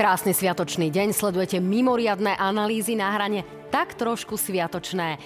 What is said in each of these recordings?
Krásny sviatočný deň, sledujete mimoriadné analýzy na hrane tak trošku sviatočné.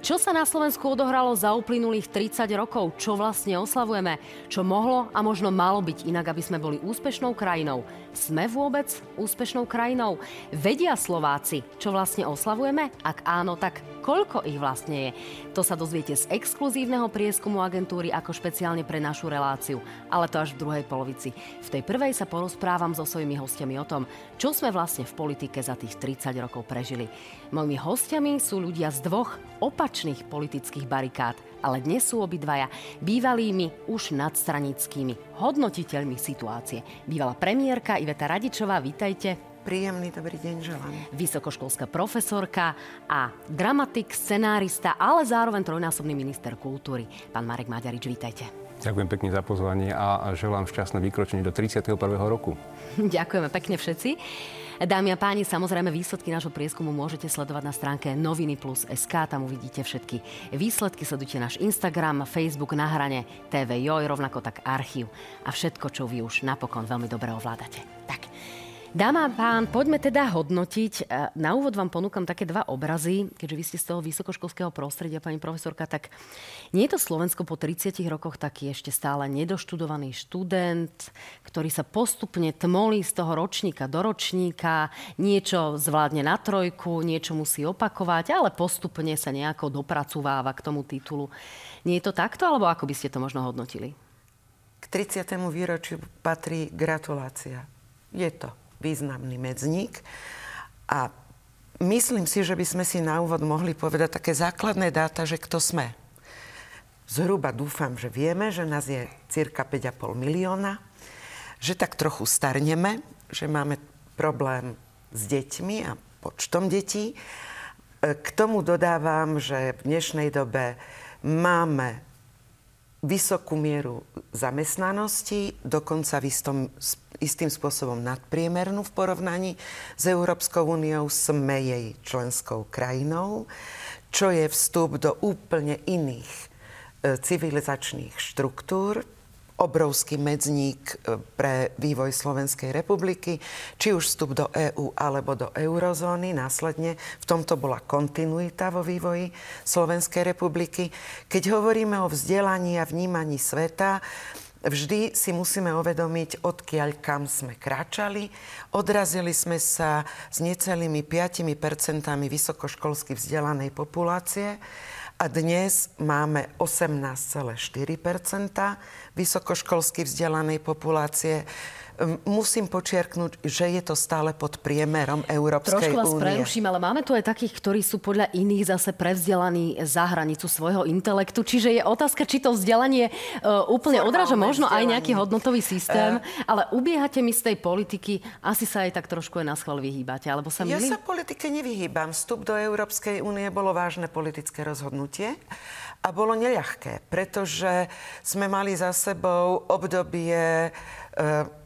Čo sa na Slovensku odohralo za uplynulých 30 rokov? Čo vlastne oslavujeme? Čo mohlo a možno malo byť inak, aby sme boli úspešnou krajinou? Sme vôbec úspešnou krajinou? Vedia Slováci, čo vlastne oslavujeme? Ak áno, tak koľko ich vlastne je? To sa dozviete z exkluzívneho prieskumu agentúry ako špeciálne pre našu reláciu. Ale to až v druhej polovici. V tej prvej sa porozprávam so svojimi hostiami o tom, čo sme vlastne v politike za tých 30 rokov prežili. Mojimi hostiami sú ľudia z dvoch opačných politických barikád, ale dnes sú obidvaja bývalými už nadstranickými hodnotiteľmi situácie. Bývalá premiérka Iveta Radičová, vítajte. Príjemný dobrý deň želám. Vysokoškolská profesorka a dramatik, scenárista, ale zároveň trojnásobný minister kultúry. Pán Marek Maďarič, vítajte. Ďakujem pekne za pozvanie a želám šťastné vykročenie do 31. roku. Ďakujeme pekne všetci. Dámy a páni, samozrejme výsledky nášho prieskumu môžete sledovať na stránke noviny plus SK. Tam uvidíte všetky výsledky. Sledujte náš Instagram, Facebook na hrane TV Joj, rovnako tak archív a všetko, čo vy už napokon veľmi dobre ovládate. Tak, Dáma a pán, poďme teda hodnotiť. E, na úvod vám ponúkam také dva obrazy, keďže vy ste z toho vysokoškolského prostredia, pani profesorka, tak nie je to Slovensko po 30 rokoch taký ešte stále nedoštudovaný študent, ktorý sa postupne tmolí z toho ročníka do ročníka, niečo zvládne na trojku, niečo musí opakovať, ale postupne sa nejako dopracúváva k tomu titulu. Nie je to takto, alebo ako by ste to možno hodnotili? K 30. výročiu patrí gratulácia. Je to významný medzník. A myslím si, že by sme si na úvod mohli povedať také základné dáta, že kto sme. Zhruba dúfam, že vieme, že nás je cirka 5,5 milióna, že tak trochu starneme, že máme problém s deťmi a počtom detí. K tomu dodávam, že v dnešnej dobe máme vysokú mieru zamestnanosti, dokonca v istom, istým spôsobom nadpriemernú v porovnaní s Európskou úniou. Sme jej členskou krajinou, čo je vstup do úplne iných e, civilizačných štruktúr, obrovský medzník e, pre vývoj Slovenskej republiky, či už vstup do EÚ alebo do eurozóny. Následne v tomto bola kontinuita vo vývoji Slovenskej republiky. Keď hovoríme o vzdelaní a vnímaní sveta, vždy si musíme uvedomiť, odkiaľ kam sme kráčali. Odrazili sme sa s necelými 5% vysokoškolsky vzdelanej populácie a dnes máme 18,4% vysokoškolsky vzdelanej populácie. Musím počiarknúť, že je to stále pod priemerom Európskej únie. Trošku vás únie. preruším, ale máme tu aj takých, ktorí sú podľa iných zase prevzdelaní za hranicu svojho intelektu. Čiže je otázka, či to vzdelanie uh, úplne odráža možno vzdelanie. aj nejaký hodnotový systém, uh, ale ubiehate mi z tej politiky, asi sa aj tak trošku aj na schvál vyhýbate, alebo sa Ja sa politike nevyhýbam. Vstup do Európskej únie bolo vážne politické rozhodnutie a bolo neľahké, pretože sme mali za sebou obdobie uh,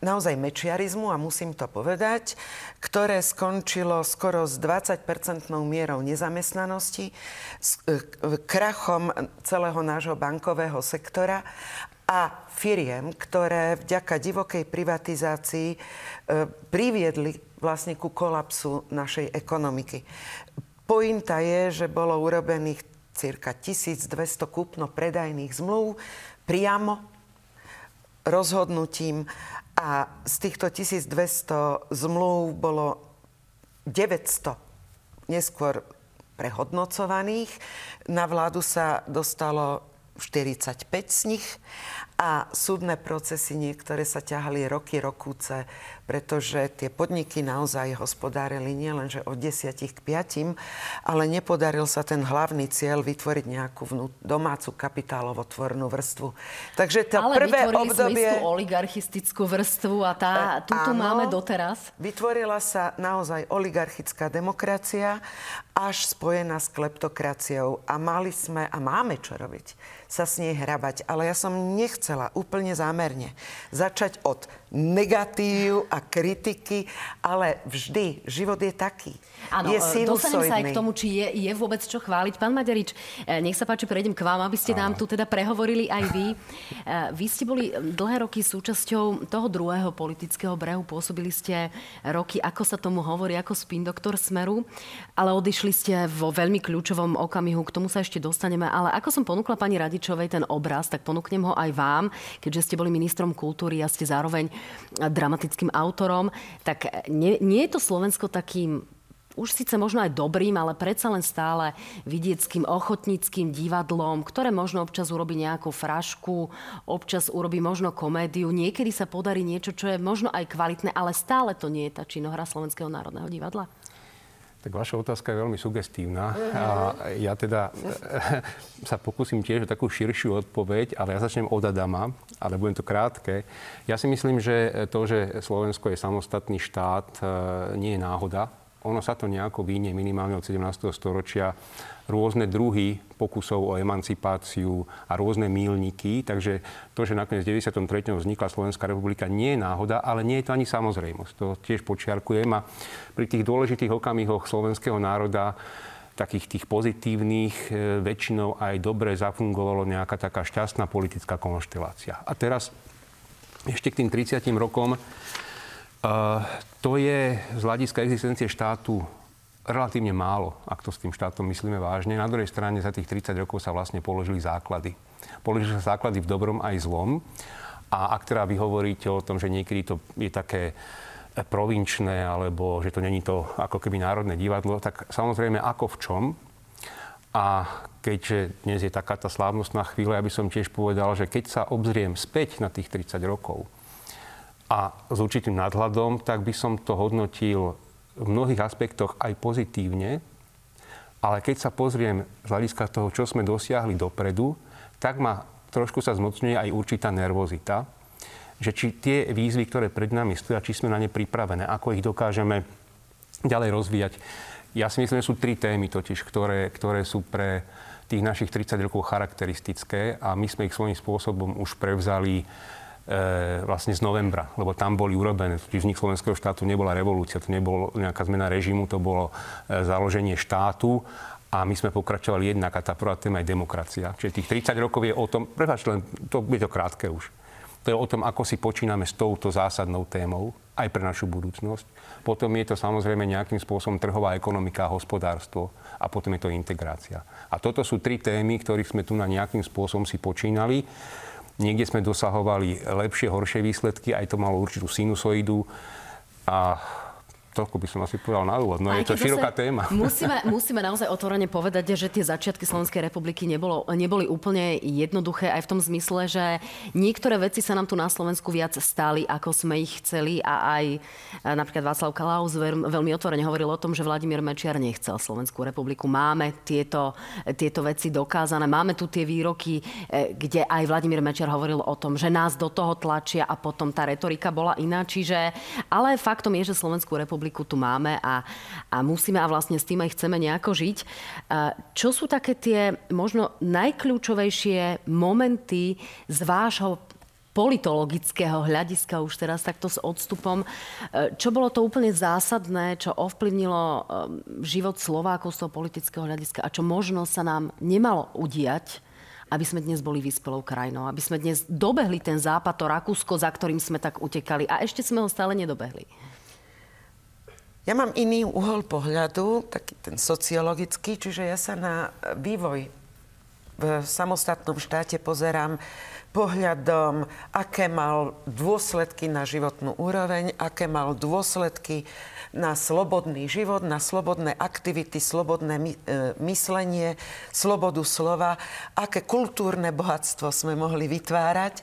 naozaj mečiarizmu, a musím to povedať, ktoré skončilo skoro s 20-percentnou mierou nezamestnanosti, s e, krachom celého nášho bankového sektora a firiem, ktoré vďaka divokej privatizácii e, priviedli vlastne ku kolapsu našej ekonomiky. Pointa je, že bolo urobených cirka 1200 kúpno-predajných zmluv priamo rozhodnutím a z týchto 1200 zmluv bolo 900 neskôr prehodnocovaných. Na vládu sa dostalo 45 z nich a súdne procesy niektoré sa ťahali roky, rokúce, pretože tie podniky naozaj hospodárili nielenže od desiatich k piatim, ale nepodaril sa ten hlavný cieľ vytvoriť nejakú vnú, domácu kapitálovotvornú vrstvu. Takže to ale prvé obdobie... Ale oligarchistickú vrstvu a tá, e, tu tu máme doteraz. Vytvorila sa naozaj oligarchická demokracia až spojená s kleptokraciou a mali sme a máme čo robiť sa s nej hrabať. Ale ja som nechcel chcela úplne zámerne začať od negatív a kritiky, ale vždy život je taký. Áno, je e, dostanem sa aj k tomu, či je, je vôbec čo chváliť. Pán Maďarič, e, nech sa páči, prejdem k vám, aby ste nám tu teda prehovorili aj vy. E, vy ste boli dlhé roky súčasťou toho druhého politického brehu, pôsobili ste roky, ako sa tomu hovorí, ako spin doktor Smeru, ale odišli ste vo veľmi kľúčovom okamihu, k tomu sa ešte dostaneme, ale ako som ponúkla pani Radičovej ten obraz, tak ponúknem ho aj vám, keďže ste boli ministrom kultúry a ste zároveň dramatickým autorom, tak nie, nie je to Slovensko takým už síce možno aj dobrým, ale predsa len stále vidieckým, ochotníckým divadlom, ktoré možno občas urobí nejakú frašku, občas urobí možno komédiu, niekedy sa podarí niečo, čo je možno aj kvalitné, ale stále to nie je tá činohra Slovenského národného divadla? Tak vaša otázka je veľmi sugestívna. A ja teda sa pokúsim tiež o takú širšiu odpoveď, ale ja začnem od Adama, ale budem to krátke. Ja si myslím, že to, že Slovensko je samostatný štát, e, nie je náhoda. Ono sa to nejako vynie minimálne od 17. storočia rôzne druhy pokusov o emancipáciu a rôzne mílniky. Takže to, že nakoniec v 93. vznikla Slovenská republika, nie je náhoda, ale nie je to ani samozrejmosť. To tiež počiarkujem. A pri tých dôležitých okamihoch slovenského národa takých tých pozitívnych, e, väčšinou aj dobre zafungovalo nejaká taká šťastná politická konštelácia. A teraz ešte k tým 30 rokom. Uh, to je z hľadiska existencie štátu relatívne málo, ak to s tým štátom myslíme vážne. Na druhej strane za tých 30 rokov sa vlastne položili základy. Položili sa základy v dobrom aj zlom. A ak teda vy hovoríte o tom, že niekedy to je také provinčné, alebo že to není to ako keby národné divadlo, tak samozrejme ako v čom. A keďže dnes je taká tá slávnostná chvíľa, ja by som tiež povedal, že keď sa obzriem späť na tých 30 rokov a s určitým nadhľadom, tak by som to hodnotil v mnohých aspektoch aj pozitívne, ale keď sa pozriem z hľadiska toho, čo sme dosiahli dopredu, tak ma trošku sa zmocňuje aj určitá nervozita, že či tie výzvy, ktoré pred nami stoja, či sme na ne pripravené, ako ich dokážeme ďalej rozvíjať. Ja si myslím, že sú tri témy totiž, ktoré, ktoré sú pre tých našich 30 rokov charakteristické a my sme ich svojím spôsobom už prevzali vlastne z novembra, lebo tam boli urobené, vznik slovenského štátu nebola revolúcia, to nebolo nejaká zmena režimu, to bolo e, založenie štátu a my sme pokračovali jednak a tá prvá téma je demokracia. Čiže tých 30 rokov je o tom, prepáč, len to je to krátke už. To je o tom, ako si počíname s touto zásadnou témou, aj pre našu budúcnosť. Potom je to samozrejme nejakým spôsobom trhová ekonomika a hospodárstvo a potom je to integrácia. A toto sú tri témy, ktorých sme tu na nejakým spôsobom si počínali. Niekde sme dosahovali lepšie, horšie výsledky, aj to malo určitú sinusoidu. A toľko by som asi povedal na úvod. No Aj je to široká téma. Musíme, musíme naozaj otvorene povedať, že tie začiatky Slovenskej republiky nebolo, neboli úplne jednoduché aj v tom zmysle, že niektoré veci sa nám tu na Slovensku viac stali, ako sme ich chceli a aj napríklad Václav Klaus veľmi otvorene hovoril o tom, že Vladimír Mečiar nechcel Slovenskú republiku. Máme tieto, tieto veci dokázané, máme tu tie výroky, e, kde aj Vladimír Mečiar hovoril o tom, že nás do toho tlačia a potom tá retorika bola iná. Čiže, ale faktom je, že Slovenskú republiku republiku tu máme a, a musíme a vlastne s tým aj chceme nejako žiť. Čo sú také tie možno najkľúčovejšie momenty z vášho politologického hľadiska už teraz takto s odstupom. Čo bolo to úplne zásadné, čo ovplyvnilo um, život Slovákov z toho politického hľadiska a čo možno sa nám nemalo udiať, aby sme dnes boli vyspelou krajinou, aby sme dnes dobehli ten západ, to Rakúsko, za ktorým sme tak utekali a ešte sme ho stále nedobehli. Ja mám iný uhol pohľadu, taký ten sociologický, čiže ja sa na vývoj v samostatnom štáte pozerám pohľadom, aké mal dôsledky na životnú úroveň, aké mal dôsledky na slobodný život, na slobodné aktivity, slobodné e, myslenie, slobodu slova, aké kultúrne bohatstvo sme mohli vytvárať. E,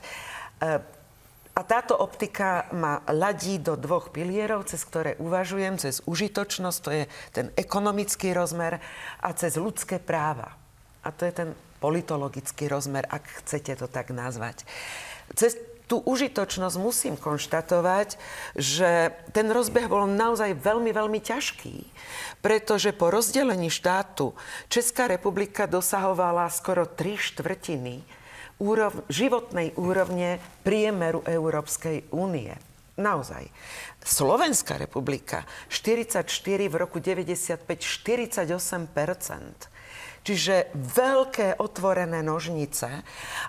a táto optika ma ladí do dvoch pilierov, cez ktoré uvažujem, cez užitočnosť, to je ten ekonomický rozmer, a cez ľudské práva. A to je ten politologický rozmer, ak chcete to tak nazvať. Cez tú užitočnosť musím konštatovať, že ten rozbeh bol naozaj veľmi, veľmi ťažký, pretože po rozdelení štátu Česká republika dosahovala skoro tri štvrtiny úrov, životnej úrovne priemeru Európskej únie. Naozaj. Slovenská republika 44 v roku 95 48% Čiže veľké otvorené nožnice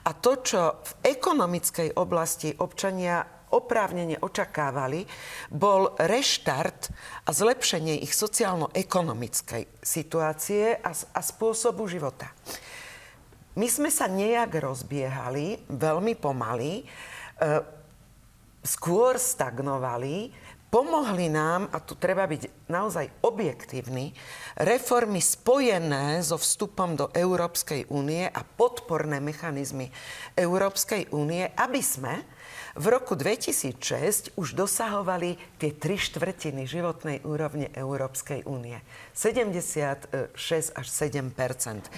a to, čo v ekonomickej oblasti občania oprávnene očakávali, bol reštart a zlepšenie ich sociálno-ekonomickej situácie a, a spôsobu života. My sme sa nejak rozbiehali, veľmi pomaly, e, skôr stagnovali, pomohli nám, a tu treba byť naozaj objektívny, reformy spojené so vstupom do Európskej únie a podporné mechanizmy Európskej únie, aby sme v roku 2006 už dosahovali tie tri štvrtiny životnej úrovne Európskej únie. 76 až 7%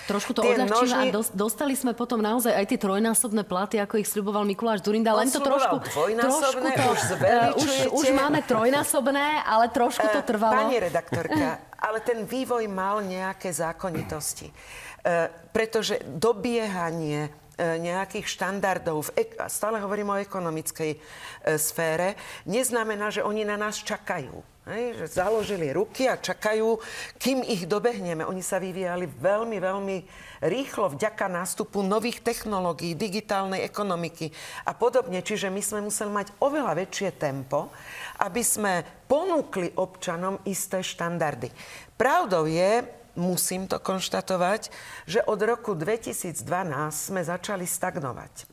Trošku to odľahčíme nožni... a dostali sme potom naozaj aj tie trojnásobné platy, ako ich sľuboval Mikuláš Durinda. Len to trošku... trošku to, už, už, už máme trojnásobné, ale trošku to eh, trvalo. Pani redaktorka, ale ten vývoj mal nejaké zákonitosti. Uh, pretože dobiehanie E, nejakých štandardov, stále hovorím o ekonomickej e, sfére, neznamená, že oni na nás čakajú. Hej, že založili ruky a čakajú, kým ich dobehneme. Oni sa vyvíjali veľmi, veľmi rýchlo vďaka nástupu nových technológií, digitálnej ekonomiky a podobne. Čiže my sme museli mať oveľa väčšie tempo, aby sme ponúkli občanom isté štandardy. Pravdou je, musím to konštatovať, že od roku 2012 sme začali stagnovať.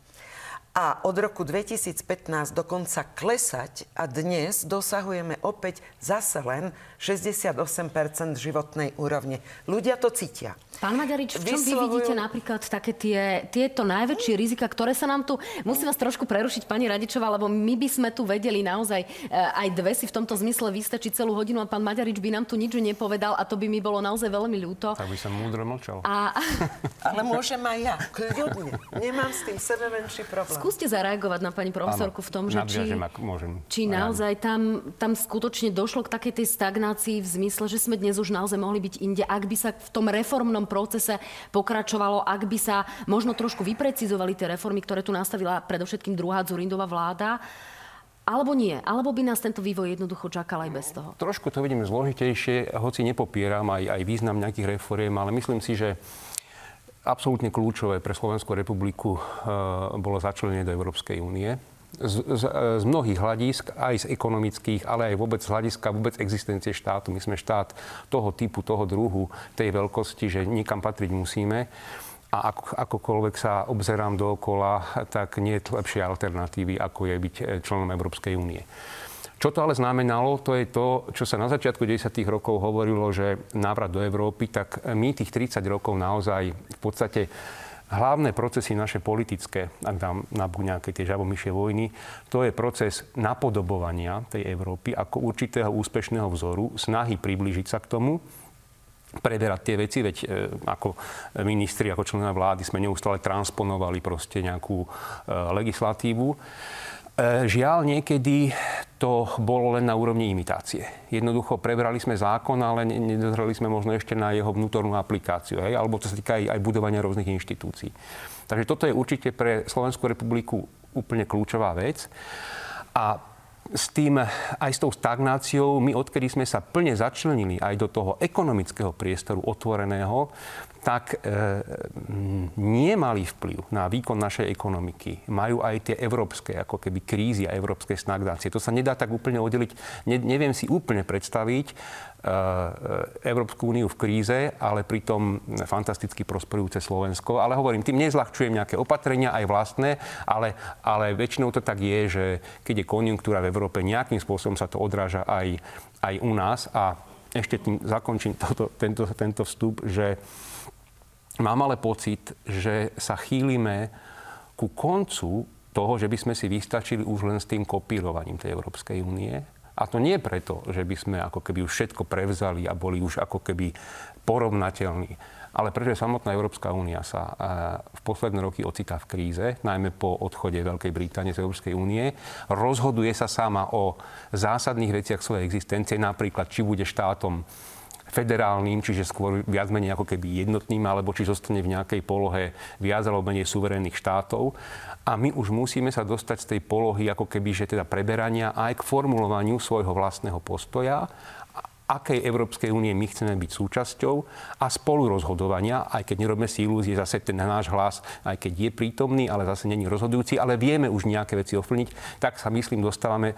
A od roku 2015 dokonca klesať a dnes dosahujeme opäť zase len 68% životnej úrovne. Ľudia to cítia. Pán Maďarič, v čom Vyslovujú... vy vidíte napríklad také tie, tieto najväčšie rizika, ktoré sa nám tu... Musím vás trošku prerušiť, pani Radičová, lebo my by sme tu vedeli naozaj e, aj dve si v tomto zmysle vystačiť celú hodinu a pán Maďarič by nám tu nič nepovedal a to by mi bolo naozaj veľmi ľúto. Tak by som múdro mlčal. A... Ale môžem aj ja, kľudne. Nemám s tým sebe menší problém. Skúste zareagovať na pani profesorku v tom, že či, ak môžem. či naozaj tam, tam skutočne došlo k takej tej stagnácii v zmysle, že sme dnes už naozaj mohli byť inde, ak by sa v tom reformnom procese pokračovalo, ak by sa možno trošku vyprecizovali tie reformy, ktoré tu nastavila predovšetkým druhá Zurindová vláda, alebo nie? Alebo by nás tento vývoj jednoducho čakal aj bez toho? Trošku to vidím zložitejšie, hoci nepopieram aj, aj význam nejakých reforiem, ale myslím si, že absolútne kľúčové pre Slovenskú republiku e, bolo začlenenie do Európskej únie z, z, z mnohých hľadisk, aj z ekonomických, ale aj vôbec z hľadiska vôbec existencie štátu. My sme štát toho typu, toho druhu, tej veľkosti, že nikam patriť musíme. A ako, akokoľvek sa obzerám dookola, tak nie je lepšie alternatívy, ako je byť eh, členom Európskej únie. Čo to ale znamenalo, to je to, čo sa na začiatku 10. rokov hovorilo, že návrat do Európy, tak my tých 30 rokov naozaj v podstate hlavné procesy naše politické, ak dám na nejaké tie žabomyšie vojny, to je proces napodobovania tej Európy ako určitého úspešného vzoru, snahy priblížiť sa k tomu, preberať tie veci, veď e, ako ministri, ako členovia vlády sme neustále transponovali proste nejakú e, legislatívu. E, žiaľ, niekedy to bolo len na úrovni imitácie. Jednoducho prebrali sme zákon, ale nedozreli sme možno ešte na jeho vnútornú aplikáciu. Hej? Alebo to sa týka aj, aj budovania rôznych inštitúcií. Takže toto je určite pre Slovenskú republiku úplne kľúčová vec. A s tým, aj s tou stagnáciou, my odkedy sme sa plne začlenili aj do toho ekonomického priestoru otvoreného, tak e, nemali vplyv na výkon našej ekonomiky. Majú aj tie európske, ako keby krízy a európske stagnácie. To sa nedá tak úplne oddeliť. Ne, neviem si úplne predstaviť e, Európsku úniu v kríze, ale pritom fantasticky prosperujúce Slovensko. Ale hovorím, tým nezľahčujem nejaké opatrenia, aj vlastné, ale, ale väčšinou to tak je, že keď je konjunktúra v Európe, nejakým spôsobom sa to odráža aj, aj u nás. A ešte tým zakončím toto, tento, tento vstup, že Mám ale pocit, že sa chýlime ku koncu toho, že by sme si vystačili už len s tým kopírovaním tej Európskej únie. A to nie preto, že by sme ako keby už všetko prevzali a boli už ako keby porovnateľní, ale pretože samotná Európska únia sa v posledné roky ocitá v kríze, najmä po odchode Veľkej Británie z Európskej únie. Rozhoduje sa sama o zásadných veciach svojej existencie, napríklad či bude štátom federálnym, čiže skôr viac menej ako keby jednotným, alebo či zostane v nejakej polohe viac alebo menej suverénnych štátov. A my už musíme sa dostať z tej polohy ako keby, že teda preberania aj k formulovaniu svojho vlastného postoja akej Európskej únie my chceme byť súčasťou a spolurozhodovania, aj keď nerobíme si ilúzie, zase ten náš hlas, aj keď je prítomný, ale zase není rozhodujúci, ale vieme už nejaké veci ovplyvniť, tak sa myslím dostávame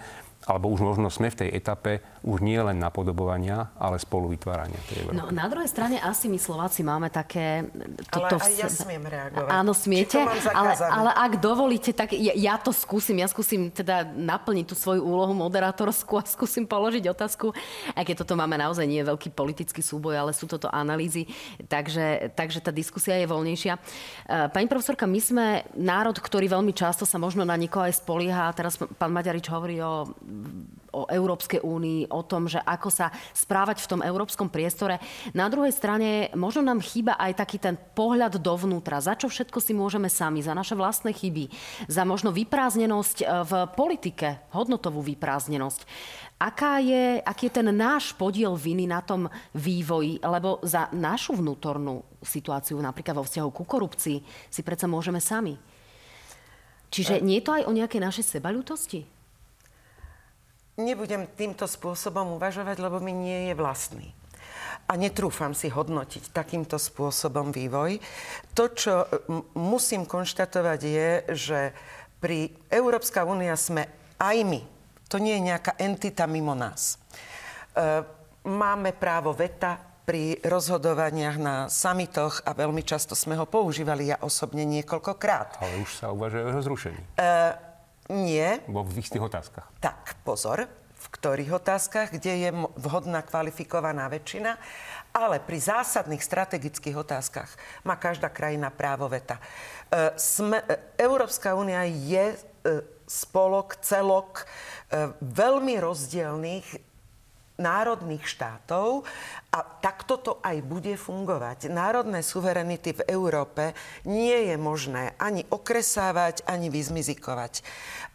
alebo už možno sme v tej etape už nie len napodobovania, ale spolu vytvárania tej Európy. No, na druhej strane asi my Slováci máme také... Toto ale aj ja smiem reagovať. Áno, smiete, ale, ale ak dovolíte, tak ja, ja to skúsim. Ja skúsim teda naplniť tú svoju úlohu moderátorskú a skúsim položiť otázku, aj keď toto máme naozaj nie veľký politický súboj, ale sú toto analýzy, takže, takže tá diskusia je voľnejšia. E, pani profesorka, my sme národ, ktorý veľmi často sa možno na niekoho aj spolieha. Teraz pán Maďarič hovorí o o Európskej únii, o tom, že ako sa správať v tom európskom priestore. Na druhej strane možno nám chýba aj taký ten pohľad dovnútra, za čo všetko si môžeme sami, za naše vlastné chyby, za možno vyprázdnenosť e, v politike, hodnotovú vyprázdnenosť. Aká je, aký je ten náš podiel viny na tom vývoji, lebo za našu vnútornú situáciu, napríklad vo vzťahu ku korupcii, si predsa môžeme sami. Čiže nie je to aj o nejakej našej sebaľutosti? Nebudem týmto spôsobom uvažovať, lebo mi nie je vlastný. A netrúfam si hodnotiť takýmto spôsobom vývoj. To, čo musím konštatovať, je, že pri Európska únia sme aj my. To nie je nejaká entita mimo nás. E, máme právo veta pri rozhodovaniach na samitoch a veľmi často sme ho používali ja osobne niekoľkokrát. Ale už sa uvažuje o jeho zrušení. E, nie. Vo v istých otázkach. Tak, pozor. V ktorých otázkach, kde je vhodná kvalifikovaná väčšina. Ale pri zásadných strategických otázkach má každá krajina právo veta. E, sme, e, Európska únia je e, spolok, celok veľmi rozdielných národných štátov a takto to aj bude fungovať. Národné suverenity v Európe nie je možné ani okresávať, ani vyzmizikovať.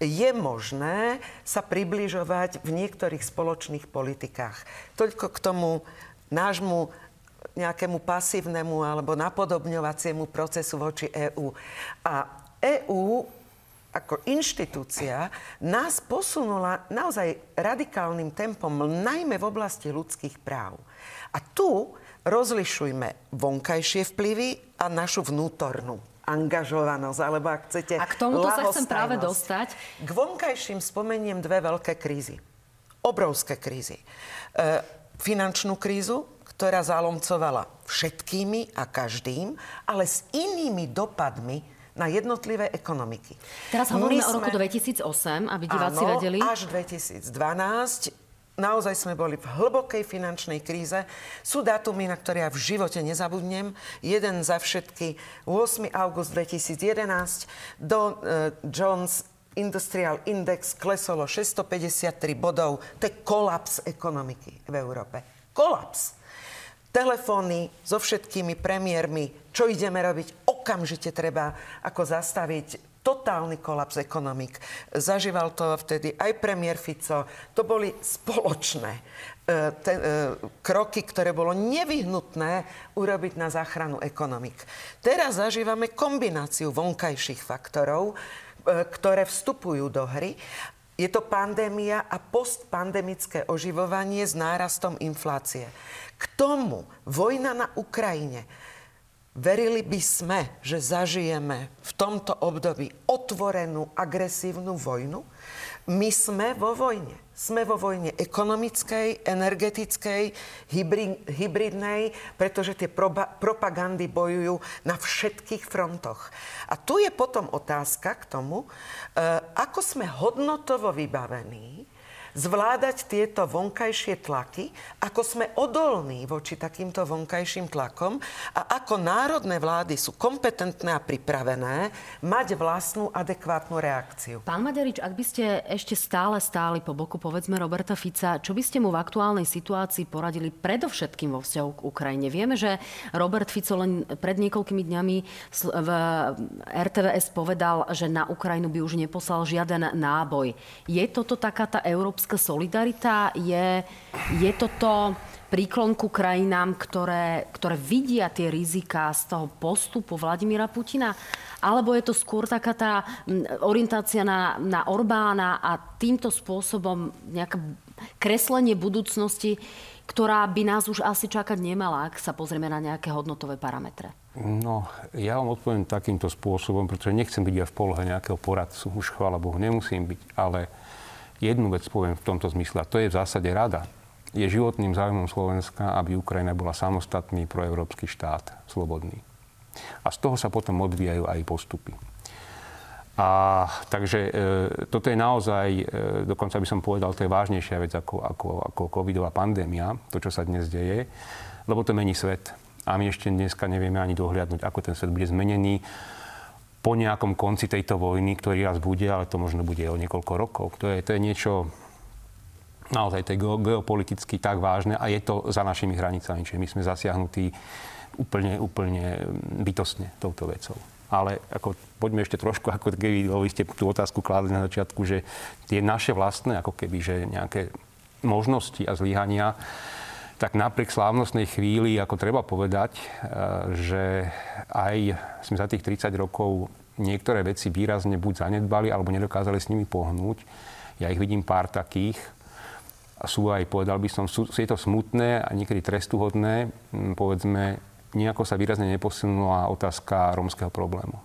Je možné sa približovať v niektorých spoločných politikách. Toľko k tomu nášmu nejakému pasívnemu alebo napodobňovaciemu procesu voči EÚ. A EÚ ako inštitúcia nás posunula naozaj radikálnym tempom, najmä v oblasti ľudských práv. A tu rozlišujme vonkajšie vplyvy a našu vnútornú angažovanosť, alebo ak chcete, A k tomuto sa chcem práve dostať. K vonkajším spomeniem dve veľké krízy. Obrovské krízy. E, finančnú krízu, ktorá zalomcovala všetkými a každým, ale s inými dopadmi na jednotlivé ekonomiky. Teraz hovoríme sme... o roku 2008, aby diváci áno, vedeli. až 2012 naozaj sme boli v hlbokej finančnej kríze. Sú dátumy, na ktoré ja v živote nezabudnem. Jeden za všetky 8. august 2011 do uh, Jones Industrial Index klesolo 653 bodov. To je kolaps ekonomiky v Európe. Kolaps telefóny so všetkými premiérmi, čo ideme robiť, okamžite treba ako zastaviť totálny kolaps ekonomik. Zažíval to vtedy aj premiér Fico. To boli spoločné e, te, e, kroky, ktoré bolo nevyhnutné urobiť na záchranu ekonomik. Teraz zažívame kombináciu vonkajších faktorov, e, ktoré vstupujú do hry je to pandémia a postpandemické oživovanie s nárastom inflácie. K tomu vojna na Ukrajine. Verili by sme, že zažijeme v tomto období otvorenú agresívnu vojnu? My sme vo vojne. Sme vo vojne ekonomickej, energetickej, hybridnej, pretože tie proba- propagandy bojujú na všetkých frontoch. A tu je potom otázka k tomu, e, ako sme hodnotovo vybavení zvládať tieto vonkajšie tlaky, ako sme odolní voči takýmto vonkajším tlakom a ako národné vlády sú kompetentné a pripravené mať vlastnú adekvátnu reakciu. Pán Maderič, ak by ste ešte stále stáli po boku, povedzme, Roberta Fica, čo by ste mu v aktuálnej situácii poradili predovšetkým vo vzťahu k Ukrajine? Vieme, že Robert Fico len pred niekoľkými dňami v RTVS povedal, že na Ukrajinu by už neposlal žiaden náboj. Je toto taká tá európska európska solidarita? Je, je toto príklon ku krajinám, ktoré, ktoré vidia tie rizika z toho postupu Vladimíra Putina? Alebo je to skôr taká tá orientácia na, na Orbána a týmto spôsobom nejaké kreslenie budúcnosti, ktorá by nás už asi čakať nemala, ak sa pozrieme na nejaké hodnotové parametre? No, ja vám odpoviem takýmto spôsobom, pretože nechcem byť ja v polohe nejakého poradcu. Už chvála Bohu, nemusím byť. Ale jednu vec poviem v tomto zmysle. A to je v zásade rada. Je životným záujmom Slovenska, aby Ukrajina bola samostatný proeurópsky štát, slobodný. A z toho sa potom odvíjajú aj postupy. A takže e, toto je naozaj, e, dokonca by som povedal, to je vážnejšia vec ako, ako, ako covidová pandémia, to, čo sa dnes deje, lebo to mení svet a my ešte dneska nevieme ani dohliadnúť, ako ten svet bude zmenený po nejakom konci tejto vojny, ktorý raz bude, ale to možno bude o niekoľko rokov. To je, to je niečo naozaj to je geopoliticky tak vážne a je to za našimi hranicami, čiže my sme zasiahnutí úplne, úplne bytostne touto vecou. Ale ako, poďme ešte trošku, ako keby vy ste tú otázku kládli na začiatku, že tie naše vlastné, ako keby, že nejaké možnosti a zlyhania, tak napriek slávnostnej chvíli, ako treba povedať, e, že aj sme za tých 30 rokov niektoré veci výrazne buď zanedbali, alebo nedokázali s nimi pohnúť. Ja ich vidím pár takých. Sú aj, povedal by som, sú, je to smutné a niekedy trestuhodné. Povedzme, nejako sa výrazne neposunula otázka rómskeho problému.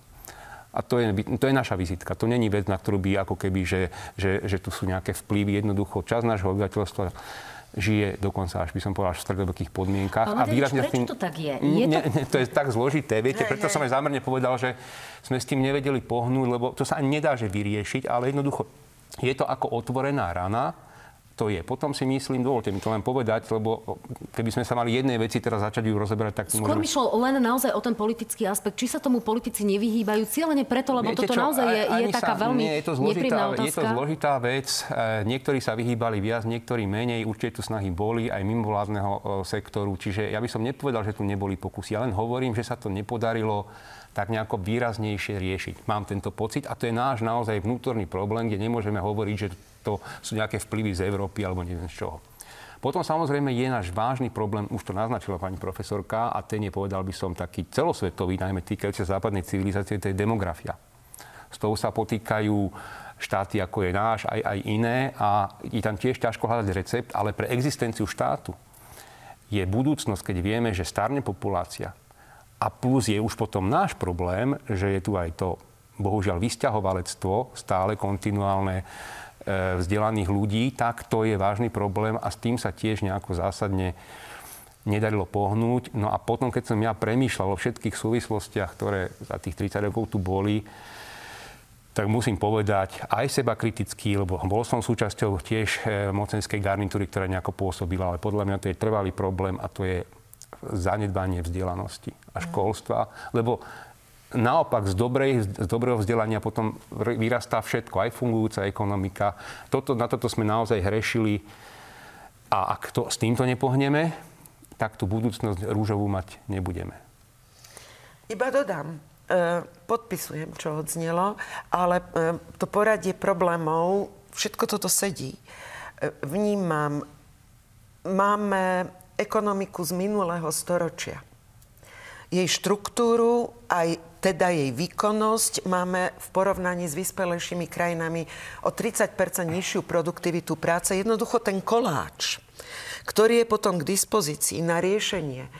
A to je, to je naša vizitka. To není vec, na ktorú by ako keby, že, že, že tu sú nejaké vplyvy. Jednoducho čas nášho obyvateľstva žije dokonca, až by som povedal, v stredovekých podmienkach. Ale a výrazne prečo tým... to tak je? je to... Ne, to je tak zložité, viete, preto som aj zámerne povedal, že sme s tým nevedeli pohnúť, lebo to sa ani nedá že vyriešiť, ale jednoducho je to ako otvorená rana, to je. Potom si myslím, dovolte mi to len povedať, lebo keby sme sa mali jednej veci teraz začať ju rozeberať, tak... Skôr môžeme... šlo len naozaj o ten politický aspekt. Či sa tomu politici nevyhýbajú cieľene preto, lebo Viete toto čo, naozaj je, je taká sa, veľmi nie, je to zložitá, otázka. Je to zložitá vec. E, niektorí sa vyhýbali viac, niektorí menej. Určite tu snahy boli aj mimovládneho e, sektoru. Čiže ja by som nepovedal, že tu neboli pokusy. Ja len hovorím, že sa to nepodarilo tak nejako výraznejšie riešiť. Mám tento pocit a to je náš naozaj vnútorný problém, kde nemôžeme hovoriť, že to sú nejaké vplyvy z Európy alebo neviem z čoho. Potom samozrejme je náš vážny problém, už to naznačila pani profesorka, a ten je, povedal by som, taký celosvetový, najmä týkajúci sa západnej civilizácie, to je demografia. S tou sa potýkajú štáty, ako je náš, aj, aj iné a je tam tiež ťažko hľadať recept, ale pre existenciu štátu je budúcnosť, keď vieme, že starne populácia a plus je už potom náš problém, že je tu aj to, bohužiaľ, vysťahovalectvo, stále kontinuálne vzdelaných ľudí, tak to je vážny problém a s tým sa tiež nejako zásadne nedarilo pohnúť. No a potom, keď som ja premýšľal o všetkých súvislostiach, ktoré za tých 30 rokov tu boli, tak musím povedať aj seba kritický, lebo bol som súčasťou tiež e, mocenskej garnitúry, ktorá nejako pôsobila, ale podľa mňa to je trvalý problém a to je zanedbanie vzdelanosti a školstva, lebo naopak z, dobrej, z dobrého vzdelania potom vyrastá všetko, aj fungujúca ekonomika. Toto, na toto sme naozaj hrešili a ak to, s týmto nepohneme, tak tú budúcnosť rúžovú mať nebudeme. Iba dodám, e, podpisujem, čo odznelo, ale e, to poradie problémov, všetko toto sedí. E, vnímam, máme ekonomiku z minulého storočia. Jej štruktúru, aj teda jej výkonnosť máme v porovnaní s vyspelejšími krajinami o 30% nižšiu produktivitu práce. Jednoducho ten koláč, ktorý je potom k dispozícii na riešenie e,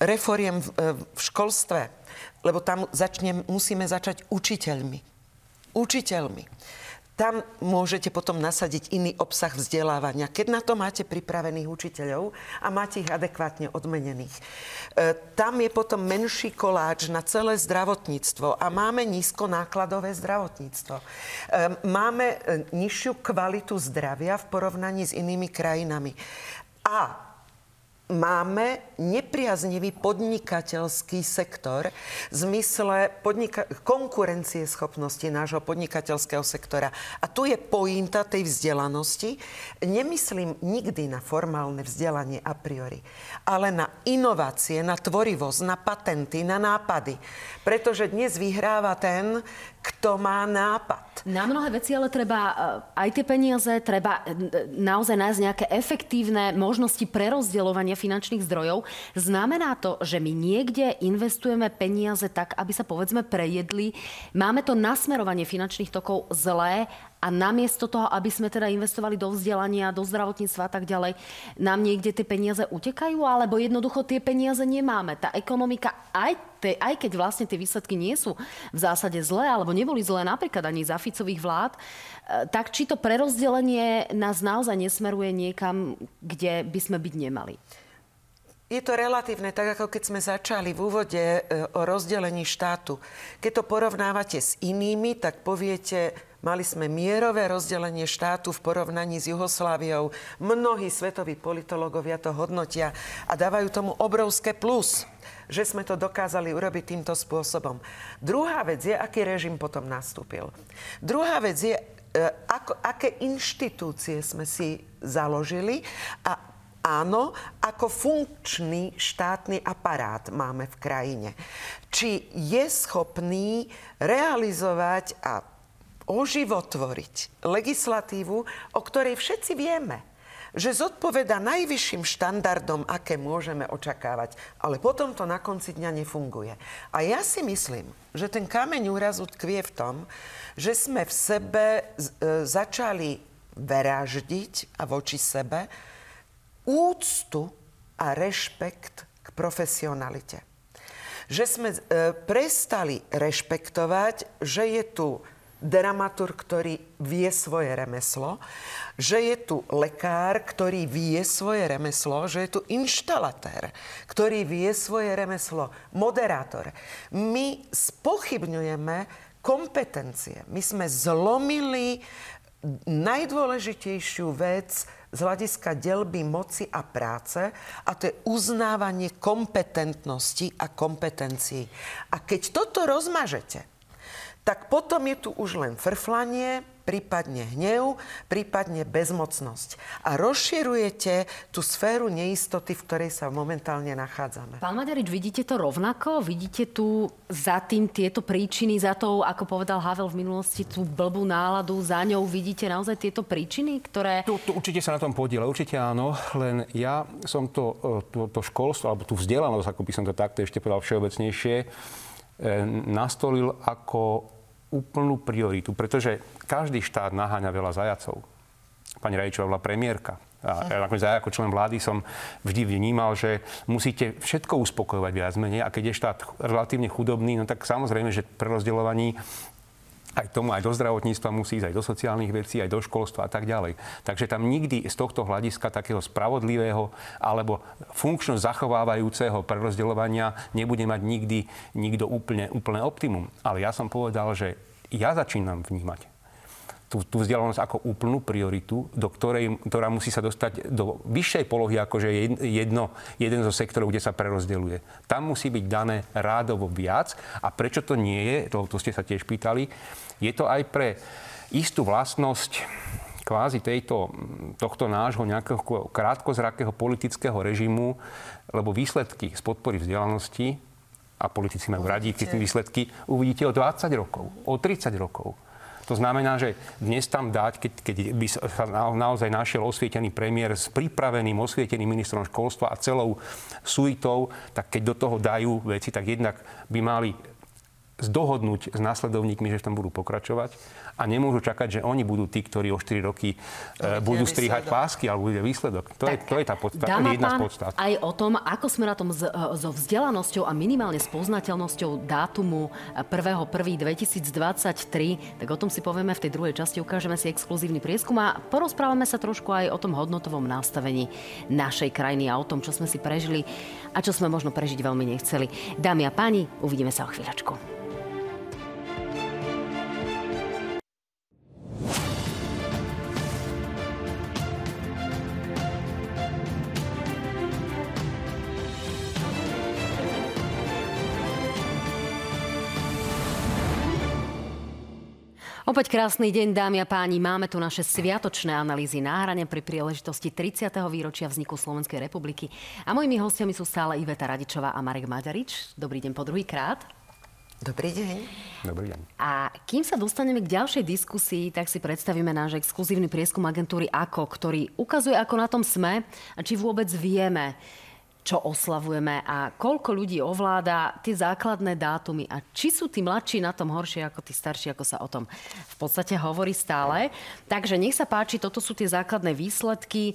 reforiem e, v školstve, lebo tam začne, musíme začať učiteľmi. Učiteľmi tam môžete potom nasadiť iný obsah vzdelávania, keď na to máte pripravených učiteľov a máte ich adekvátne odmenených. E, tam je potom menší koláč na celé zdravotníctvo a máme nízkonákladové zdravotníctvo. E, máme e, nižšiu kvalitu zdravia v porovnaní s inými krajinami. A máme nepriaznivý podnikateľský sektor v zmysle podnika- konkurencie schopnosti nášho podnikateľského sektora. A tu je pointa tej vzdelanosti. Nemyslím nikdy na formálne vzdelanie a priori, ale na inovácie, na tvorivosť, na patenty, na nápady. Pretože dnes vyhráva ten, kto má nápad. Na mnohé veci ale treba eh, aj tie peniaze, treba eh, naozaj nájsť nejaké efektívne možnosti prerozdeľovania finančných zdrojov. Znamená to, že my niekde investujeme peniaze tak, aby sa povedzme prejedli. Máme to nasmerovanie finančných tokov zlé a namiesto toho, aby sme teda investovali do vzdelania, do zdravotníctva a tak ďalej, nám niekde tie peniaze utekajú, alebo jednoducho tie peniaze nemáme. Tá ekonomika, aj, te, aj keď vlastne tie výsledky nie sú v zásade zlé, alebo neboli zlé napríklad ani za Ficových vlád, e, tak či to prerozdelenie nás naozaj nesmeruje niekam, kde by sme byť nemali? Je to relatívne, tak ako keď sme začali v úvode e, o rozdelení štátu. Keď to porovnávate s inými, tak poviete, Mali sme mierové rozdelenie štátu v porovnaní s Jugosláviou. Mnohí svetoví politológovia to hodnotia a dávajú tomu obrovské plus že sme to dokázali urobiť týmto spôsobom. Druhá vec je, aký režim potom nastúpil. Druhá vec je, e, ako, aké inštitúcie sme si založili a áno, ako funkčný štátny aparát máme v krajine. Či je schopný realizovať a oživotvoriť legislatívu, o ktorej všetci vieme, že zodpoveda najvyšším štandardom, aké môžeme očakávať. Ale potom to na konci dňa nefunguje. A ja si myslím, že ten kameň úrazu tkvie v tom, že sme v sebe e, začali veraždiť a voči sebe úctu a rešpekt k profesionalite. Že sme e, prestali rešpektovať, že je tu dramatur, ktorý vie svoje remeslo, že je tu lekár, ktorý vie svoje remeslo, že je tu inštalatér, ktorý vie svoje remeslo, moderátor. My spochybňujeme kompetencie. My sme zlomili najdôležitejšiu vec z hľadiska delby moci a práce a to je uznávanie kompetentnosti a kompetencií. A keď toto rozmažete, tak potom je tu už len frflanie, prípadne hnev, prípadne bezmocnosť. A rozširujete tú sféru neistoty, v ktorej sa momentálne nachádzame. Pán Maďarič, vidíte to rovnako? Vidíte tu za tým tieto príčiny, za to, ako povedal Havel v minulosti, tú blbú náladu, za ňou vidíte naozaj tieto príčiny, ktoré... Tu, tu určite sa na tom podiela, určite áno, len ja som to, e, to, to školstvo, alebo tú vzdelanosť, ako by som to takto ešte povedal všeobecnejšie, E, nastolil ako úplnú prioritu, pretože každý štát naháňa veľa zajacov. Pani Rajčová bola premiérka. A ja nakoniec ako člen vlády som vždy vnímal, že musíte všetko uspokojovať viac menej. A keď je štát relatívne chudobný, no tak samozrejme, že pre rozdeľovaní aj tomu, aj do zdravotníctva musí ísť, aj do sociálnych vecí, aj do školstva a tak ďalej. Takže tam nikdy z tohto hľadiska takého spravodlivého alebo funkčno zachovávajúceho prerozdeľovania nebude mať nikdy nikto úplne, úplne optimum. Ale ja som povedal, že ja začínam vnímať tú, tú vzdialenosť ako úplnú prioritu, do ktorej, ktorá musí sa dostať do vyššej polohy, ako že jedno, jeden zo sektorov, kde sa prerozdeľuje. Tam musí byť dané rádovo viac. A prečo to nie je, to, to ste sa tiež pýtali, je to aj pre istú vlastnosť kvázi tejto, tohto nášho nejakého krátkozrakého politického režimu, lebo výsledky z podpory vzdelanosti a politici majú radí tie výsledky, uvidíte o 20 rokov, o 30 rokov. To znamená, že dnes tam dať, keď, keď by sa naozaj našiel osvietený premiér s pripraveným osvieteným ministrom školstva a celou suitou, tak keď do toho dajú veci, tak jednak by mali zdohodnúť s následovníkmi, že v tom budú pokračovať a nemôžu čakať, že oni budú tí, ktorí o 4 roky e, budú strihať pásky alebo bude výsledok. To, tak, je, to je tá podsta- jedna z podstát. aj o tom, ako sme na tom z, e, so vzdelanosťou a minimálne s poznateľnosťou dátumu 1.1.2023, tak o tom si povieme v tej druhej časti, ukážeme si exkluzívny prieskum a porozprávame sa trošku aj o tom hodnotovom nastavení našej krajiny a o tom, čo sme si prežili a čo sme možno prežiť veľmi nechceli. Dámy a páni, uvidíme sa o chvíľočku. Opäť krásny deň, dámy a páni. Máme tu naše sviatočné analýzy náhrania pri príležitosti 30. výročia vzniku Slovenskej republiky. A mojimi hostiami sú stále Iveta Radičová a Marek Maďarič. Dobrý deň po druhý krát. Dobrý deň. Dobrý deň. A kým sa dostaneme k ďalšej diskusii, tak si predstavíme náš exkluzívny prieskum agentúry AKO, ktorý ukazuje, ako na tom sme a či vôbec vieme, čo oslavujeme a koľko ľudí ovláda tie základné dátumy a či sú tí mladší na tom horšie ako tí starší, ako sa o tom v podstate hovorí stále. Takže nech sa páči, toto sú tie základné výsledky.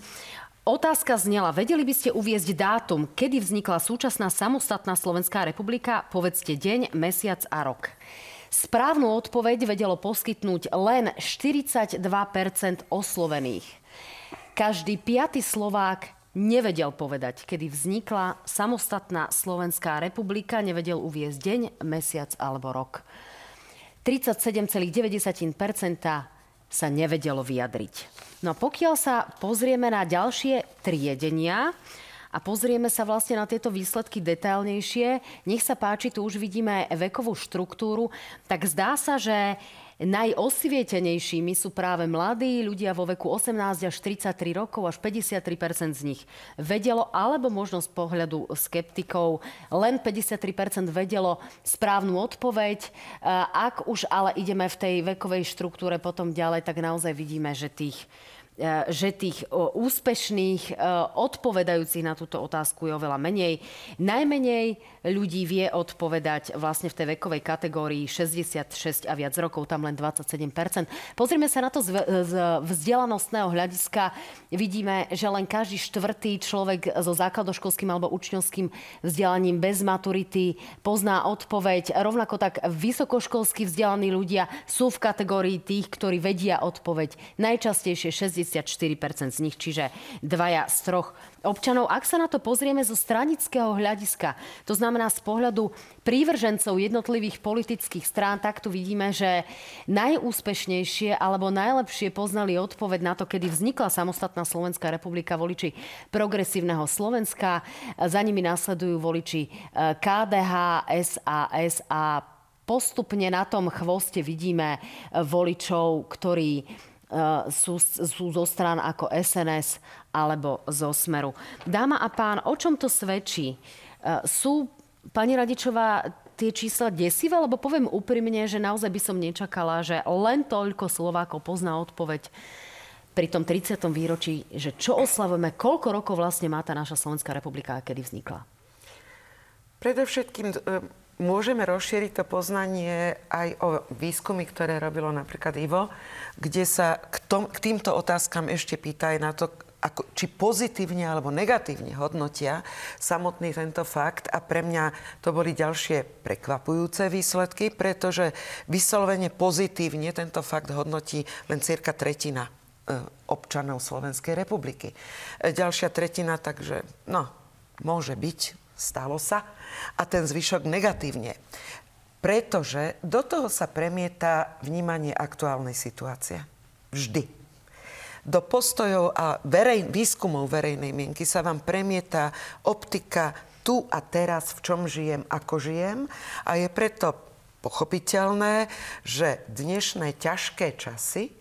Otázka znela, vedeli by ste uviezť dátum, kedy vznikla súčasná samostatná Slovenská republika? Povedzte deň, mesiac a rok. Správnu odpoveď vedelo poskytnúť len 42% oslovených. Každý piaty Slovák nevedel povedať, kedy vznikla samostatná Slovenská republika, nevedel uviezť deň, mesiac alebo rok. 37,9% sa nevedelo vyjadriť. No a pokiaľ sa pozrieme na ďalšie triedenia, a pozrieme sa vlastne na tieto výsledky detailnejšie. Nech sa páči, tu už vidíme vekovú štruktúru. Tak zdá sa, že Najosvietenejšími sú práve mladí ľudia vo veku 18 až 33 rokov, až 53% z nich vedelo, alebo možno z pohľadu skeptikov, len 53% vedelo správnu odpoveď. Ak už ale ideme v tej vekovej štruktúre potom ďalej, tak naozaj vidíme, že tých E, že tých úspešných, e, odpovedajúcich na túto otázku je oveľa menej. Najmenej ľudí vie odpovedať vlastne v tej vekovej kategórii 66 a viac rokov, tam len 27%. Pozrime sa na to z, vzdelanostného hľadiska. Vidíme, že len každý štvrtý človek so základoškolským alebo učňovským vzdelaním bez maturity pozná odpoveď. Rovnako tak vysokoškolsky vzdelaní ľudia sú v kategórii tých, ktorí vedia odpoveď. Najčastejšie 60 54% z nich, čiže dvaja z troch občanov. Ak sa na to pozrieme zo stranického hľadiska, to znamená z pohľadu prívržencov jednotlivých politických strán, tak tu vidíme, že najúspešnejšie alebo najlepšie poznali odpoveď na to, kedy vznikla samostatná Slovenská republika voliči progresívneho Slovenska. Za nimi následujú voliči KDH, SAS a postupne na tom chvoste vidíme voličov, ktorí Eh, sú, sú zo strán ako SNS alebo zo Smeru. Dáma a pán, o čom to svedčí? Eh, sú, pani Radičová, tie čísla desivé? Lebo poviem úprimne, že naozaj by som nečakala, že len toľko Slovákov pozná odpoveď pri tom 30. výročí, že čo oslavujeme, koľko rokov vlastne má tá naša Slovenská republika a kedy vznikla? Predovšetkým eh, môžeme rozšíriť to poznanie aj o výskumy, ktoré robilo napríklad Ivo, kde sa k, tom, k týmto otázkam ešte pýta aj na to, ako, či pozitívne alebo negatívne hodnotia samotný tento fakt. A pre mňa to boli ďalšie prekvapujúce výsledky, pretože vyslovene pozitívne tento fakt hodnotí len cirka tretina e, občanov Slovenskej republiky. E, ďalšia tretina, takže no, môže byť, stalo sa, a ten zvyšok negatívne. Pretože do toho sa premieta vnímanie aktuálnej situácie. Vždy. Do postojov a verej, výskumov verejnej mienky sa vám premieta optika tu a teraz, v čom žijem, ako žijem. A je preto pochopiteľné, že dnešné ťažké časy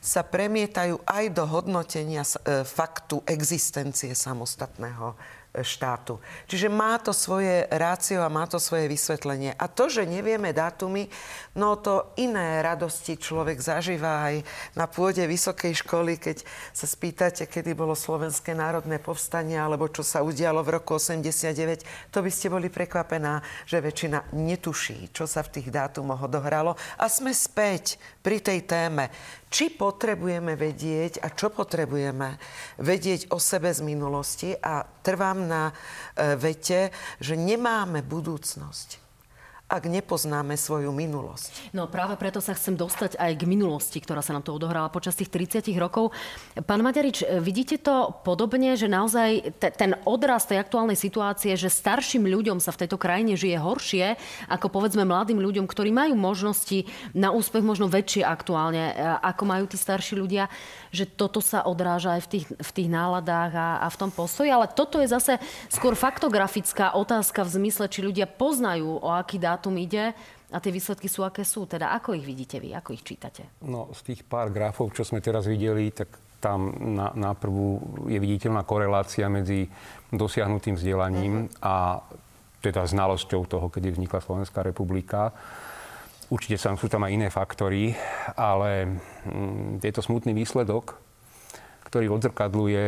sa premietajú aj do hodnotenia e, faktu existencie samostatného štátu. Čiže má to svoje rácio a má to svoje vysvetlenie. A to, že nevieme dátumy, no to iné radosti človek zažíva aj na pôde vysokej školy, keď sa spýtate, kedy bolo Slovenské národné povstanie alebo čo sa udialo v roku 89, to by ste boli prekvapená, že väčšina netuší, čo sa v tých dátumoch odohralo. A sme späť pri tej téme či potrebujeme vedieť a čo potrebujeme vedieť o sebe z minulosti? A trvám na e, vete, že nemáme budúcnosť ak nepoznáme svoju minulosť. No práve preto sa chcem dostať aj k minulosti, ktorá sa nám to odohrala počas tých 30 rokov. Pán Maďarič, vidíte to podobne, že naozaj te, ten odraz tej aktuálnej situácie, že starším ľuďom sa v tejto krajine žije horšie, ako povedzme mladým ľuďom, ktorí majú možnosti na úspech možno väčšie aktuálne, e, ako majú tí starší ľudia, že toto sa odráža aj v tých, v tých náladách a, a v tom postoji. Ale toto je zase skôr faktografická otázka v zmysle, či ľudia poznajú, o aký dát dátum ide a tie výsledky sú, aké sú. Teda ako ich vidíte vy, ako ich čítate? No, z tých pár grafov, čo sme teraz videli, tak tam na, na prvú je viditeľná korelácia medzi dosiahnutým vzdelaním uh-huh. a teda znalosťou toho, kedy vznikla Slovenská republika. Určite sú tam aj iné faktory, ale mm, je to smutný výsledok, ktorý odzrkadluje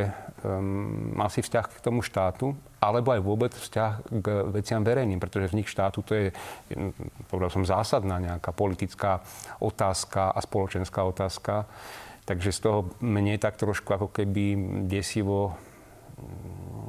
um, asi vzťah k tomu štátu, alebo aj vôbec vzťah k veciam verejným, pretože vznik štátu to je, povedal som, zásadná nejaká politická otázka a spoločenská otázka. Takže z toho mne tak trošku ako keby desivo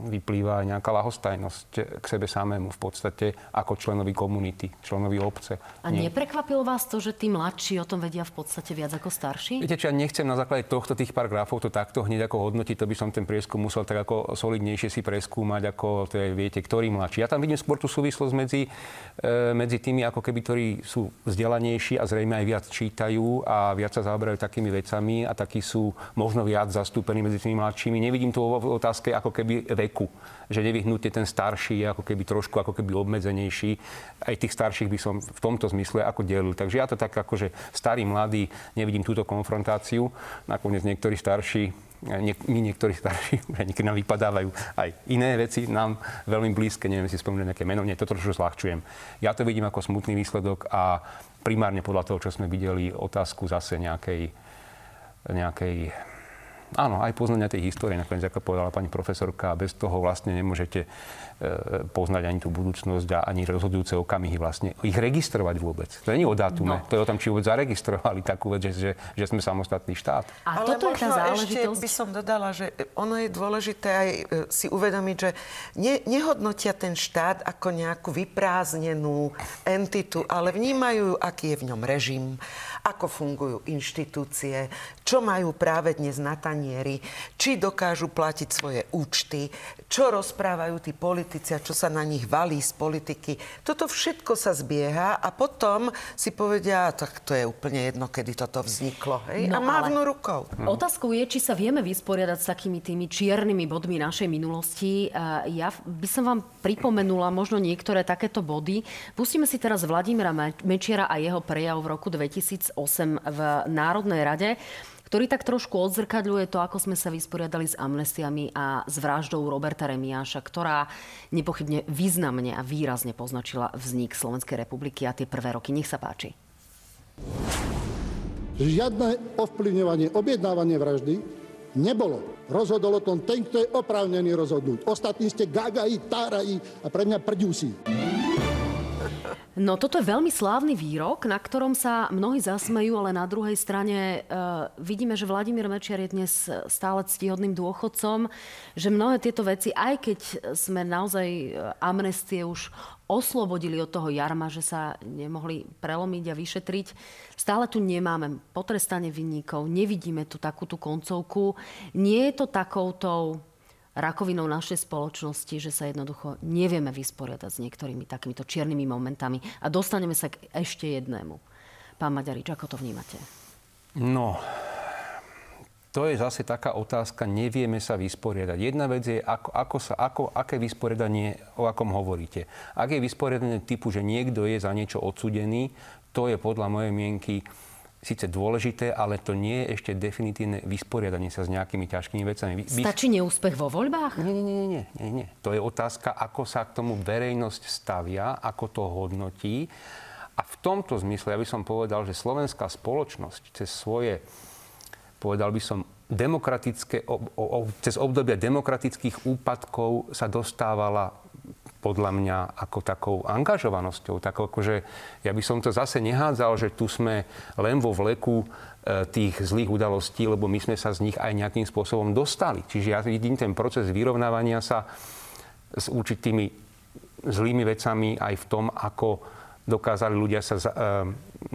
vyplýva aj nejaká lahostajnosť k sebe samému v podstate ako členovi komunity, členovi obce. A Nie. neprekvapilo vás to, že tí mladší o tom vedia v podstate viac ako starší? Viete, čo ja nechcem na základe tohto tých paragrafov to takto hneď ako hodnotiť, to by som ten prieskum musel tak ako solidnejšie si preskúmať, ako to je, viete, ktorý mladší. Ja tam vidím skôr tú súvislosť medzi, e, medzi tými, ako keby, ktorí sú vzdelanejší a zrejme aj viac čítajú a viac sa zaoberajú takými vecami a takí sú možno viac zastúpení medzi tými mladšími. Nevidím to v otázke ako keby vek veku. Že nevyhnutne ten starší je ako keby trošku ako keby obmedzenejší. Aj tých starších by som v tomto zmysle ako delil. Takže ja to tak ako, že starý, mladý, nevidím túto konfrontáciu. Nakoniec niektorí starší nie, my niektorí starší, niekedy nám vypadávajú aj iné veci, nám veľmi blízke, neviem si spomínať nejaké meno, nie, to trošku zľahčujem. Ja to vidím ako smutný výsledok a primárne podľa toho, čo sme videli, otázku zase nejakej, nejakej áno, aj poznania tej histórie, nakoniec, ako povedala pani profesorka, bez toho vlastne nemôžete poznať ani tú budúcnosť a ani rozhodujúce okamihy vlastne. Ich registrovať vôbec. To nie je o datume, no. to je o tom, či vôbec zaregistrovali takú vec, že, že, že sme samostatný štát. A Ale toto je tá záležitosť. ešte by som dodala, že ono je dôležité aj e, si uvedomiť, že ne, nehodnotia ten štát ako nejakú vyprázdnenú entitu, ale vnímajú, aký je v ňom režim, ako fungujú inštitúcie, čo majú práve dnes na tanieri, či dokážu platiť svoje účty, čo rozprávajú tí politici a čo sa na nich valí z politiky. Toto všetko sa zbieha a potom si povedia, tak to je úplne jedno, kedy toto vzniklo. Hej? No, a mávnu rukou. Otázkou je, či sa vieme vysporiadať s takými tými čiernymi bodmi našej minulosti. Ja by som vám pripomenula možno niektoré takéto body. Pustíme si teraz Vladimíra Mečiara a jeho prejav v roku 2000 v Národnej rade ktorý tak trošku odzrkadľuje to, ako sme sa vysporiadali s amnestiami a s vraždou Roberta Remiáša, ktorá nepochybne významne a výrazne poznačila vznik Slovenskej republiky a tie prvé roky. Nech sa páči. Žiadne ovplyvňovanie, objednávanie vraždy nebolo. Rozhodol o tom ten, kto je oprávnený rozhodnúť. Ostatní ste gagají, tárají a pre mňa prďusí. No toto je veľmi slávny výrok, na ktorom sa mnohí zasmejú, ale na druhej strane e, vidíme, že Vladimír Mečiar je dnes stále ctihodným dôchodcom, že mnohé tieto veci, aj keď sme naozaj e, amnestie už oslobodili od toho jarma, že sa nemohli prelomiť a vyšetriť. Stále tu nemáme potrestanie vinníkov, nevidíme tu takú tú koncovku. Nie je to takoutou rakovinou našej spoločnosti, že sa jednoducho nevieme vysporiadať s niektorými takýmito čiernymi momentami. A dostaneme sa k ešte jednému. Pán Maďarič, ako to vnímate? No, to je zase taká otázka, nevieme sa vysporiadať. Jedna vec je, ako, ako sa, ako, aké vysporiadanie, o akom hovoríte. Ak je vysporiadanie typu, že niekto je za niečo odsudený, to je podľa mojej mienky síce dôležité, ale to nie je ešte definitívne vysporiadanie sa s nejakými ťažkými vecami. Vy... Stačí neúspech vo voľbách? Nie, nie, nie, nie, nie, nie. To je otázka, ako sa k tomu verejnosť stavia, ako to hodnotí. A v tomto zmysle ja by som povedal, že slovenská spoločnosť cez svoje, povedal by som, demokratické, o, o, cez obdobia demokratických úpadkov sa dostávala podľa mňa ako takou angažovanosťou. Tak akože, ja by som to zase nehádzal, že tu sme len vo vleku e, tých zlých udalostí, lebo my sme sa z nich aj nejakým spôsobom dostali. Čiže ja vidím ten proces vyrovnávania sa s určitými zlými vecami aj v tom, ako dokázali ľudia sa e,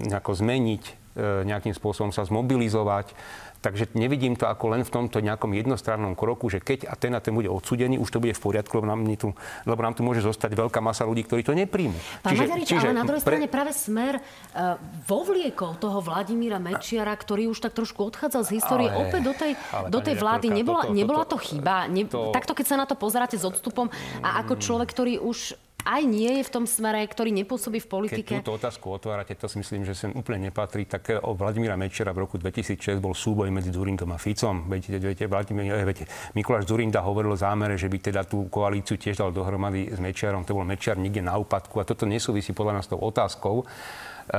nejako zmeniť, nejakým spôsobom sa zmobilizovať Takže nevidím to ako len v tomto nejakom jednostrannom kroku, že keď a ten a ten bude odsudený, už to bude v poriadku, lebo nám, tu, lebo nám tu môže zostať veľká masa ľudí, ktorí to nepríjmu. Pán čiže, Maďarič, čiže, ale na druhej pre... strane práve smer uh, vovliekol toho Vladimíra Mečiara, ktorý už tak trošku odchádzal z histórie ale, opäť do tej, do tej vlády. Nebola, to, to, nebola to chyba. Ne, to... Takto, keď sa na to pozeráte s odstupom a ako človek, ktorý už aj nie je v tom smere, ktorý nepôsobí v politike? Keď túto otázku otvárate, to si myslím, že sem úplne nepatrí. Tak o Vladimíra Mečera v roku 2006 bol súboj medzi Zurindom a Ficom. Viete, viete, Vladimír, eh, viete, Mikuláš Zurinda hovoril o zámere, že by teda tú koalíciu tiež dal dohromady s Mečiarom. To bol Mečiar niekde na úpadku a toto nesúvisí podľa nás s tou otázkou. E,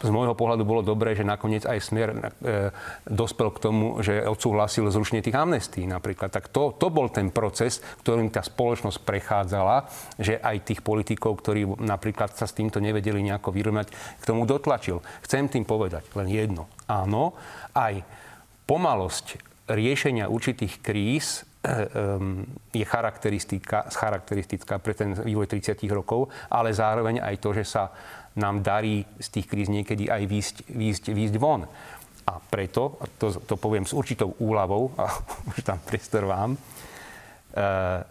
z môjho pohľadu bolo dobré, že nakoniec aj Smer e, dospel k tomu, že odsúhlasil zrušenie tých amnestí napríklad. Tak to, to bol ten proces, ktorým tá spoločnosť prechádzala, že aj tých politikov, ktorí napríklad sa s týmto nevedeli nejako vyrovnať, k tomu dotlačil. Chcem tým povedať len jedno. Áno, aj pomalosť riešenia určitých kríz e, je charakteristická, charakteristická pre ten vývoj 30 rokov, ale zároveň aj to, že sa nám darí z tých kríz niekedy aj výjsť, výjsť, výjsť von. A preto, to, to poviem s určitou úľavou, a už tam priestor vám, e,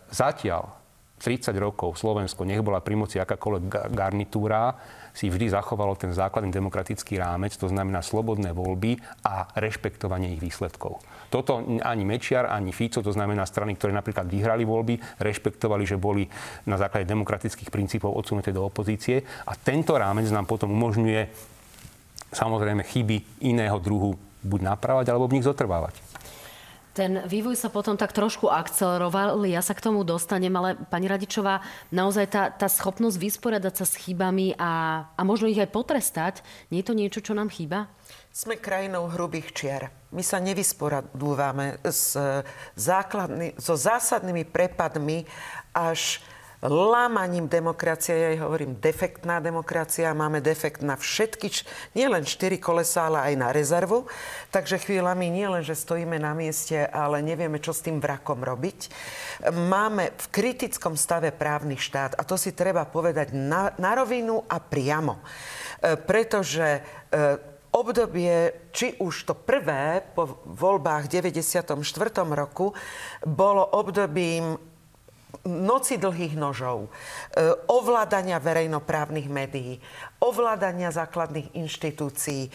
zatiaľ 30 rokov Slovensko, nech bola pri moci akákoľvek garnitúra, si vždy zachovalo ten základný demokratický rámec, to znamená slobodné voľby a rešpektovanie ich výsledkov. Toto ani Mečiar, ani Fico, to znamená strany, ktoré napríklad vyhrali voľby, rešpektovali, že boli na základe demokratických princípov odsunuté do opozície a tento rámec nám potom umožňuje samozrejme chyby iného druhu buď napravať, alebo v nich zotrvávať. Ten vývoj sa potom tak trošku akceleroval, ja sa k tomu dostanem, ale pani Radičová, naozaj tá, tá schopnosť vysporiadať sa s chybami a, a možno ich aj potrestať, nie je to niečo, čo nám chýba? Sme krajinou hrubých čiar. My sa nevysporadúvame s základný, so zásadnými prepadmi až lámaním demokracie. Ja jej hovorím defektná demokracia. Máme defekt na všetky, nielen štyri kolesa, ale aj na rezervu. Takže chvíľami nie len, že stojíme na mieste, ale nevieme, čo s tým vrakom robiť. Máme v kritickom stave právny štát a to si treba povedať na, na rovinu a priamo. E, pretože e, obdobie, či už to prvé po voľbách v 94. roku, bolo obdobím noci dlhých nožov, e, ovládania verejnoprávnych médií, ovládania základných inštitúcií. E,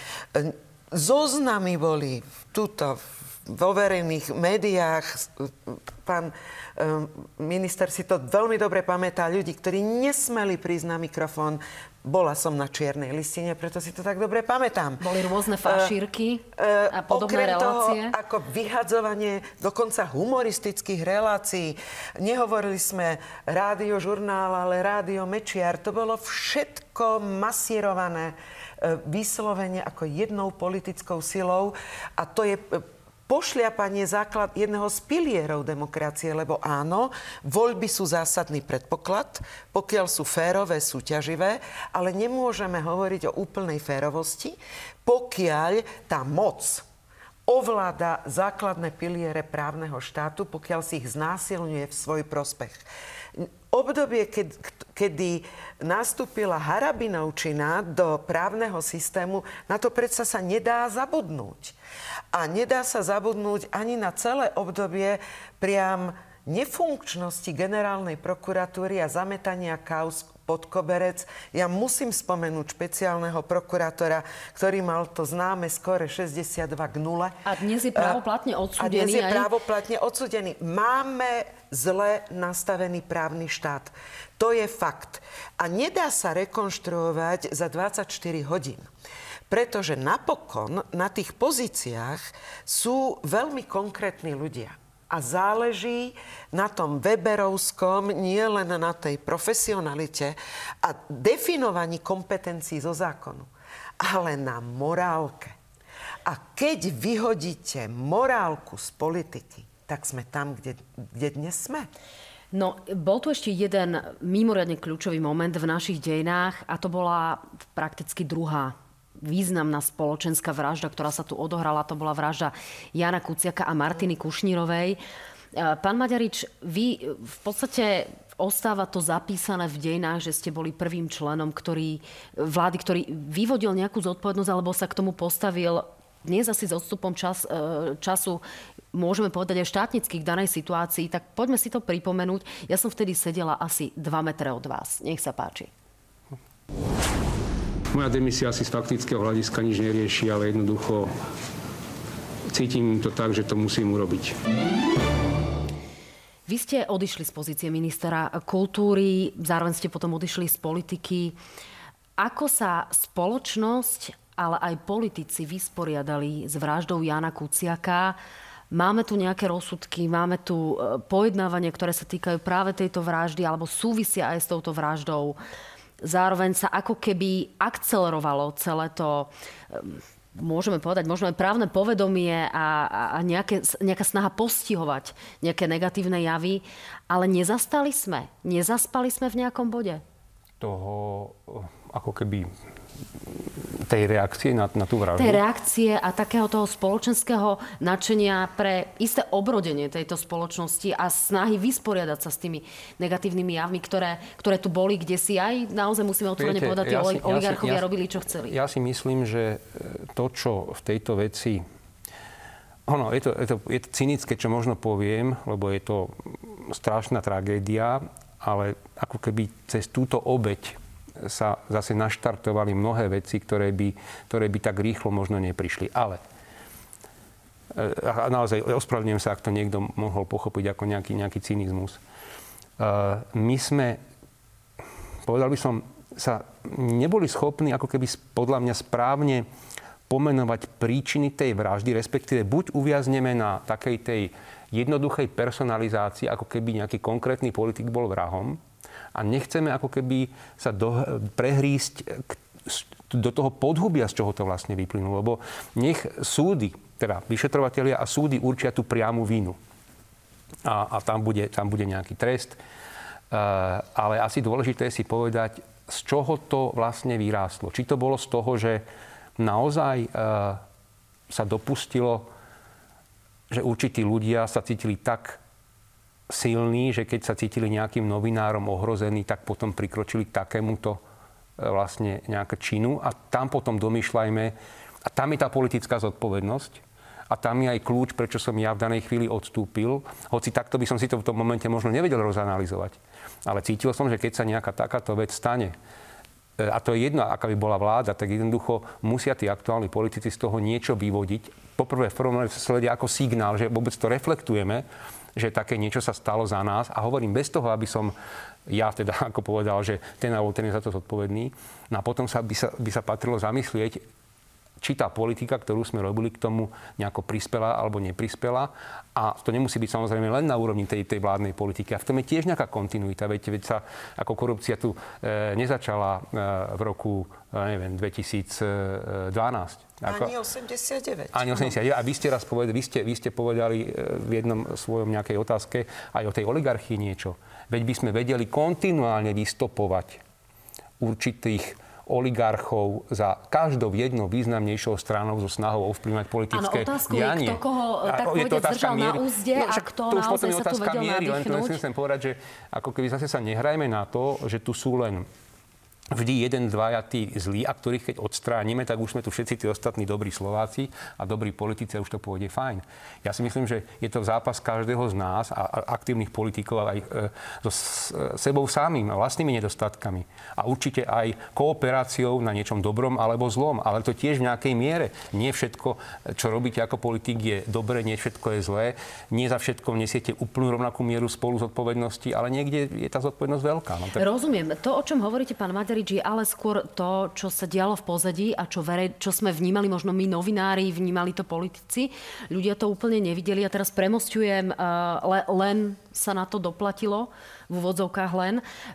zoznamy boli tuto vo verejných médiách. Pán e, minister si to veľmi dobre pamätá. Ľudí, ktorí nesmeli prísť na mikrofón, bola som na čiernej listine, preto si to tak dobre pamätám. Boli rôzne fašírky uh, uh, a podobné okrem relácie. Toho, ako vyhadzovanie dokonca humoristických relácií. Nehovorili sme rádio žurnál, ale rádio Mečiar. To bolo všetko masírované uh, vyslovene ako jednou politickou silou. A to je pošliapanie základ jedného z pilierov demokracie, lebo áno, voľby sú zásadný predpoklad, pokiaľ sú férové, súťaživé, ale nemôžeme hovoriť o úplnej férovosti, pokiaľ tá moc ovláda základné piliere právneho štátu, pokiaľ si ich znásilňuje v svoj prospech. Obdobie, keď, kedy nastúpila harabinovčina do právneho systému, na to predsa sa nedá zabudnúť. A nedá sa zabudnúť ani na celé obdobie priam nefunkčnosti generálnej prokuratúry a zametania kauz pod koberec. Ja musím spomenúť špeciálneho prokurátora, ktorý mal to známe skore 62 k 0. A dnes je právoplatne odsúdený. A dnes je aj... právoplatne odsúdený. Máme zle nastavený právny štát. To je fakt. A nedá sa rekonštruovať za 24 hodín. Pretože napokon na tých pozíciách sú veľmi konkrétni ľudia. A záleží na tom Weberovskom, nie len na tej profesionalite a definovaní kompetencií zo zákonu, ale na morálke. A keď vyhodíte morálku z politiky, tak sme tam, kde, kde dnes sme. No, bol tu ešte jeden mimoriadne kľúčový moment v našich dejinách a to bola prakticky druhá významná spoločenská vražda, ktorá sa tu odohrala. To bola vražda Jana Kuciaka a Martiny Kušnírovej. E, pán Maďarič, vy v podstate ostáva to zapísané v dejinách, že ste boli prvým členom ktorý, vlády, ktorý vyvodil nejakú zodpovednosť alebo sa k tomu postavil dnes asi s odstupom čas, e, času môžeme povedať aj štátnických danej situácii, tak poďme si to pripomenúť. Ja som vtedy sedela asi 2 metre od vás. Nech sa páči. Moja demisia asi z faktického hľadiska nič nerieši, ale jednoducho cítim to tak, že to musím urobiť. Vy ste odišli z pozície ministera kultúry, zároveň ste potom odišli z politiky. Ako sa spoločnosť, ale aj politici vysporiadali s vraždou Jana Kuciaka? Máme tu nejaké rozsudky, máme tu e, pojednávania, ktoré sa týkajú práve tejto vraždy alebo súvisia aj s touto vraždou. Zároveň sa ako keby akcelerovalo celé to môžeme povedať, možno aj právne povedomie a, a nejaké, nejaká snaha postihovať nejaké negatívne javy, ale nezastali sme, nezaspali sme v nejakom bode? Toho ako keby tej reakcie na, na tú vraždu? Tej reakcie a takého toho spoločenského nadšenia pre isté obrodenie tejto spoločnosti a snahy vysporiadať sa s tými negatívnymi javmi, ktoré, ktoré tu boli, kde si aj naozaj musíme otvorene povedať, ja tí oligarchovia ja robili, čo chceli. Ja si myslím, že e, to, čo v tejto veci ono, je to, je, to, je to cynické, čo možno poviem, lebo je to strašná tragédia, ale ako keby cez túto obeď sa zase naštartovali mnohé veci, ktoré by, ktoré by tak rýchlo možno neprišli. Ale e, a naozaj ospravedlňujem sa, ak to niekto mohol pochopiť ako nejaký, nejaký cynizmus. E, my sme, povedal by som, sa neboli schopní ako keby podľa mňa správne pomenovať príčiny tej vraždy, respektíve buď uviazneme na takej tej jednoduchej personalizácii, ako keby nejaký konkrétny politik bol vrahom, a nechceme ako keby sa do, prehrísť k, do toho podhubia, z čoho to vlastne vyplynulo. Lebo nech súdy, teda vyšetrovateľia a súdy určia tú priamu vinu. A, a tam, bude, tam bude nejaký trest. Uh, ale asi dôležité je si povedať, z čoho to vlastne vyrástlo. Či to bolo z toho, že naozaj uh, sa dopustilo, že určití ľudia sa cítili tak silní, že keď sa cítili nejakým novinárom ohrození, tak potom prikročili k takémuto e, vlastne nejaké činu a tam potom domýšľajme, a tam je tá politická zodpovednosť, a tam je aj kľúč, prečo som ja v danej chvíli odstúpil. Hoci takto by som si to v tom momente možno nevedel rozanalizovať. Ale cítil som, že keď sa nejaká takáto vec stane, e, a to je jedno, aká by bola vláda, tak jednoducho musia tí aktuálni politici z toho niečo vyvodiť. Poprvé v prvom sledia ako signál, že vôbec to reflektujeme že také niečo sa stalo za nás. A hovorím bez toho, aby som ja teda ako povedal, že ten alebo ten je za to zodpovedný. No a potom sa, by, sa, by sa patrilo zamyslieť, či tá politika, ktorú sme robili k tomu nejako prispela alebo neprispela. A to nemusí byť samozrejme len na úrovni tej, tej vládnej politiky. A v tom je tiež nejaká kontinuita. Veď, veď sa ako korupcia tu e, nezačala e, v roku, e, neviem, 2012 ako, ani 89. Ani 89. A vy ste raz povedali, vy ste, vy ste povedali e, v jednom svojom nejakej otázke aj o tej oligarchii niečo. Veď by sme vedeli kontinuálne vystopovať určitých oligarchov za každou jednou významnejšou stranou so snahou ovplyvňovať politické Áno, otázku dianie. je, kto koho tak povedať zdržal miery. na úzde no, a kto to už sa tu vedel miery, Len to chcem povedať, že ako keby zase sa nehrajme na to, že tu sú len vždy jeden, dvaja tí zlí a ktorých keď odstránime, tak už sme tu všetci tí ostatní dobrí Slováci a dobrí politici a už to pôjde fajn. Ja si myslím, že je to zápas každého z nás a, aktívnych politikov aj e, so sebou samým vlastnými nedostatkami. A určite aj kooperáciou na niečom dobrom alebo zlom. Ale to tiež v nejakej miere. Nie všetko, čo robíte ako politik, je dobre, nie všetko je zlé. Nie za všetko nesiete úplnú rovnakú mieru spolu zodpovednosti, ale niekde je tá zodpovednosť veľká. No, tak... Rozumiem. To, o čom hovoríte, pán Maďari, Je ale skôr to, čo sa dialo v pozadí a čo, verej, čo sme vnímali, možno my novinári, vnímali to politici. Ľudia to úplne nevideli a teraz premostujem, le, len sa na to doplatilo v úvodzovkách len.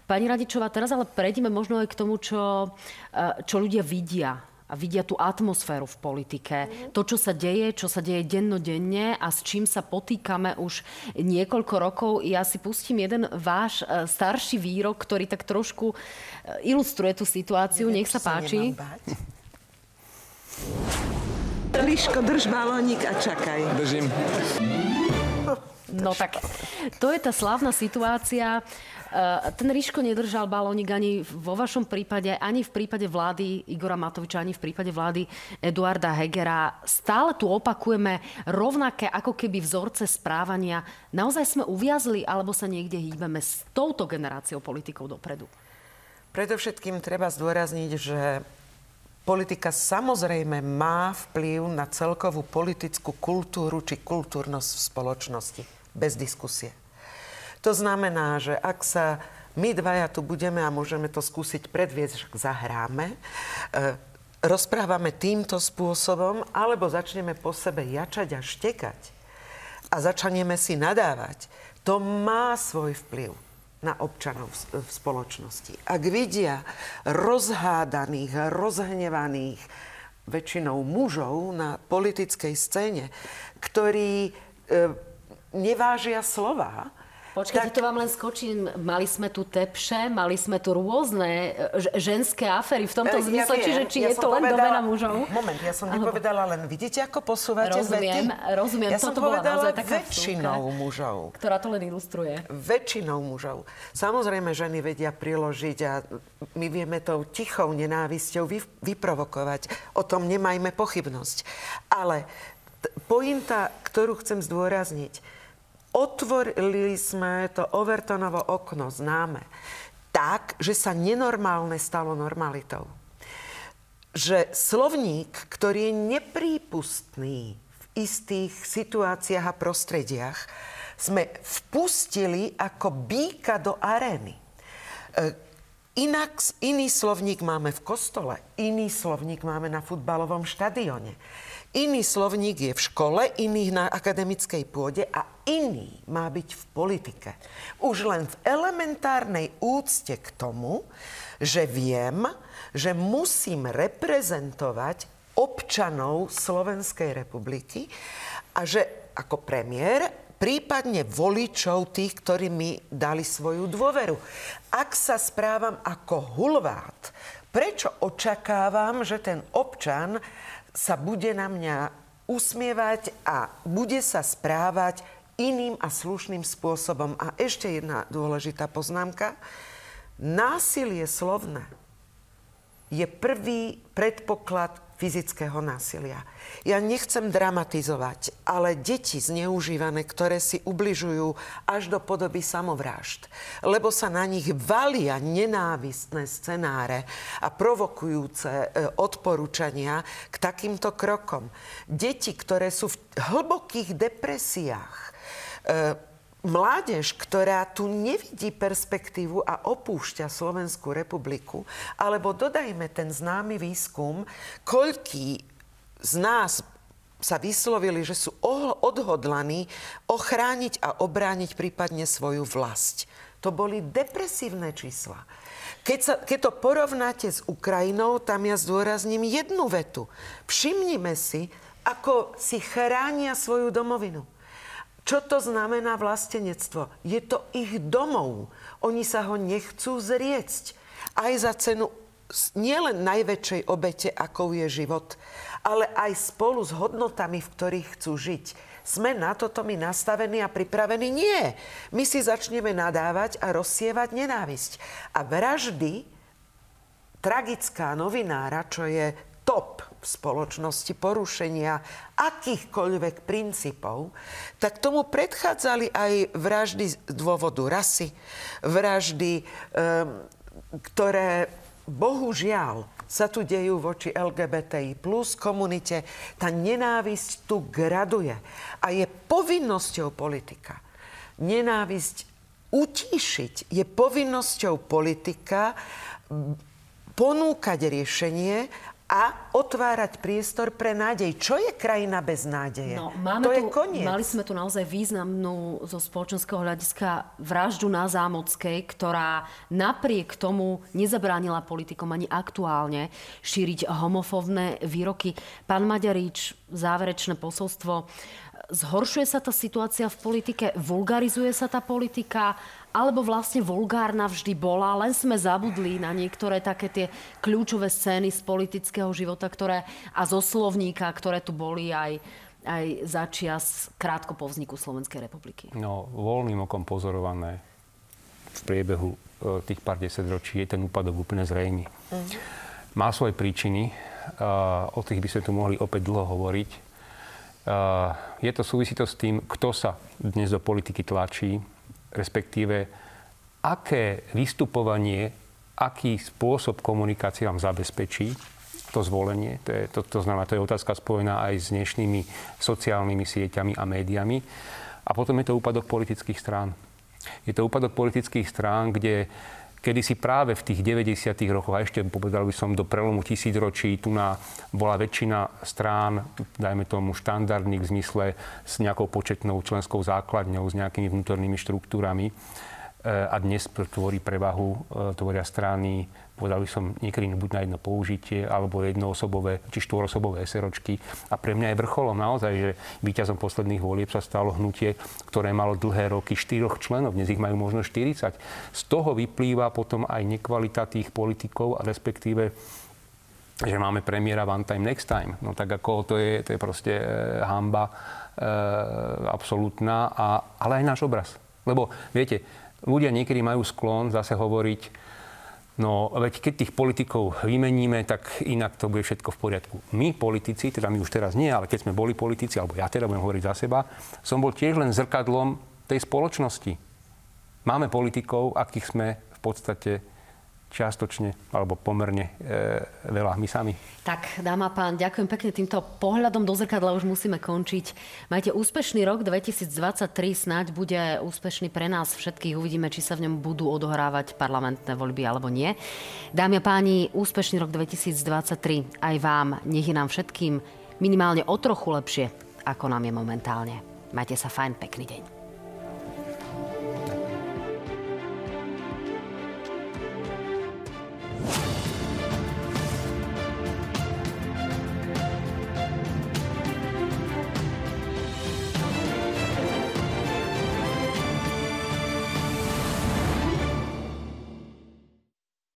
Pani Radičová, teraz ale prejdeme možno aj k tomu, čo, čo ľudia vidia a vidia tú atmosféru v politike. Mm. To, čo sa deje, čo sa deje dennodenne a s čím sa potýkame už niekoľko rokov. Ja si pustím jeden váš e, starší výrok, ktorý tak trošku e, ilustruje tú situáciu. Nech sa páči. Liško, drž balónik a čakaj. Držím. No tak, to je tá slávna situácia. Eh, ten Ríško nedržal balónik ani vo vašom prípade, ani v prípade vlády Igora Matoviča, ani v prípade vlády Eduarda Hegera. Stále tu opakujeme rovnaké ako keby vzorce správania. Naozaj sme uviazli, alebo sa niekde hýbeme s touto generáciou politikov dopredu? Predovšetkým treba zdôrazniť, že politika samozrejme má vplyv na celkovú politickú kultúru či kultúrnosť v spoločnosti. Bez diskusie. To znamená, že ak sa my dvaja tu budeme a môžeme to skúsiť predviesť, zahráme, e, rozprávame týmto spôsobom, alebo začneme po sebe jačať a štekať a začneme si nadávať, to má svoj vplyv na občanov v spoločnosti. Ak vidia rozhádaných, rozhnevaných väčšinou mužov na politickej scéne, ktorí e, nevážia slova, Počkajte, tak... to vám len skočím. Mali sme tu tepše, mali sme tu rôzne e, ženské afery v tomto ja zmysle, čiže či ja je to len domena mužov? Moment, ja som Alebo... nepovedala len, vidíte, ako posúvate rozumiem, vety? Rozumiem, ja som bola povedala taká väčšinou vstúka, mužov. Ktorá to len ilustruje. Väčšinou mužov. Samozrejme, ženy vedia priložiť a my vieme tou tichou nenávisťou vyprovokovať. O tom nemajme pochybnosť. Ale pointa, ktorú chcem zdôrazniť, otvorili sme to Overtonovo okno známe tak, že sa nenormálne stalo normalitou. Že slovník, ktorý je neprípustný v istých situáciách a prostrediach, sme vpustili ako býka do arény. E, inak, iný slovník máme v kostole, iný slovník máme na futbalovom štadióne. Iný slovník je v škole, iný na akademickej pôde a iný má byť v politike. Už len v elementárnej úcte k tomu, že viem, že musím reprezentovať občanov Slovenskej republiky a že ako premiér prípadne voličov tých, ktorí mi dali svoju dôveru. Ak sa správam ako hulvát, prečo očakávam, že ten občan sa bude na mňa usmievať a bude sa správať iným a slušným spôsobom. A ešte jedna dôležitá poznámka. Násilie slovné je prvý predpoklad fyzického násilia. Ja nechcem dramatizovať, ale deti zneužívané, ktoré si ubližujú až do podoby samovrážd, lebo sa na nich valia nenávistné scenáre a provokujúce e, odporúčania k takýmto krokom. Deti, ktoré sú v hlbokých depresiách, e, mládež, ktorá tu nevidí perspektívu a opúšťa Slovenskú republiku, alebo dodajme ten známy výskum, koľký z nás sa vyslovili, že sú odhodlaní ochrániť a obrániť prípadne svoju vlast. To boli depresívne čísla. Keď, sa, keď to porovnáte s Ukrajinou, tam ja zdôrazním jednu vetu. Všimnime si, ako si chránia svoju domovinu. Čo to znamená vlastenectvo? Je to ich domov. Oni sa ho nechcú zriecť. Aj za cenu nielen najväčšej obete, akou je život, ale aj spolu s hodnotami, v ktorých chcú žiť. Sme na toto my nastavení a pripravení? Nie. My si začneme nadávať a rozsievať nenávisť. A vraždy tragická novinára, čo je top v spoločnosti porušenia akýchkoľvek princípov, tak tomu predchádzali aj vraždy z dôvodu rasy, vraždy, um, ktoré bohužiaľ sa tu dejú voči LGBTI plus komunite. Tá nenávisť tu graduje. A je povinnosťou politika nenávisť utíšiť. Je povinnosťou politika ponúkať riešenie a otvárať priestor pre nádej. Čo je krajina bez nádeje? No, máme to tu, je koniec. Mali sme tu naozaj významnú zo spoločenského hľadiska vraždu na Zámockej, ktorá napriek tomu nezabránila politikom ani aktuálne šíriť homofóbne výroky. Pán Maďarič, záverečné posolstvo. Zhoršuje sa tá situácia v politike? Vulgarizuje sa tá politika? Alebo vlastne vulgárna vždy bola, len sme zabudli na niektoré také tie kľúčové scény z politického života, ktoré a zo slovníka, ktoré tu boli aj, aj za čias krátko po vzniku Slovenskej republiky. No, voľným okom pozorované v priebehu e, tých pár desaťročí je ten úpadok úplne zrejmy. Mm. Má svoje príčiny, o tých by sme tu mohli opäť dlho hovoriť. Je to súvisí to s tým, kto sa dnes do politiky tlačí, respektíve aké vystupovanie, aký spôsob komunikácie vám zabezpečí to zvolenie. To, je, to, to znamená, to je otázka spojená aj s dnešnými sociálnymi sieťami a médiami. A potom je to úpadok politických strán. Je to úpadok politických strán, kde kedy si práve v tých 90. rokoch, a ešte povedal by som do prelomu tisícročí, tu na, bola väčšina strán, dajme tomu štandardných v zmysle s nejakou početnou členskou základňou, s nejakými vnútornými štruktúrami. E, a dnes tvorí prevahu, e, tvoria strany, povedal by som niekedy buď na jedno použitie, alebo jednoosobové, či štvorosobové SROčky. A pre mňa je vrcholom naozaj, že víťazom posledných volieb sa stalo hnutie, ktoré malo dlhé roky štyroch členov, dnes ich majú možno 40. Z toho vyplýva potom aj nekvalita tých politikov a respektíve že máme premiéra one time, next time. No tak ako to je, to je proste e, hamba e, absolútna, a, ale aj náš obraz. Lebo viete, ľudia niekedy majú sklon zase hovoriť, No, veď keď tých politikov vymeníme, tak inak to bude všetko v poriadku. My, politici, teda my už teraz nie, ale keď sme boli politici, alebo ja teda budem hovoriť za seba, som bol tiež len zrkadlom tej spoločnosti. Máme politikov, akých sme v podstate čiastočne alebo pomerne e, veľa my sami. Tak, dáma pán, ďakujem pekne. Týmto pohľadom do zrkadla už musíme končiť. Majte úspešný rok 2023, snáď bude úspešný pre nás všetkých. Uvidíme, či sa v ňom budú odohrávať parlamentné voľby alebo nie. Dámy a páni, úspešný rok 2023 aj vám. Nech je nám všetkým minimálne o trochu lepšie, ako nám je momentálne. Majte sa fajn, pekný deň.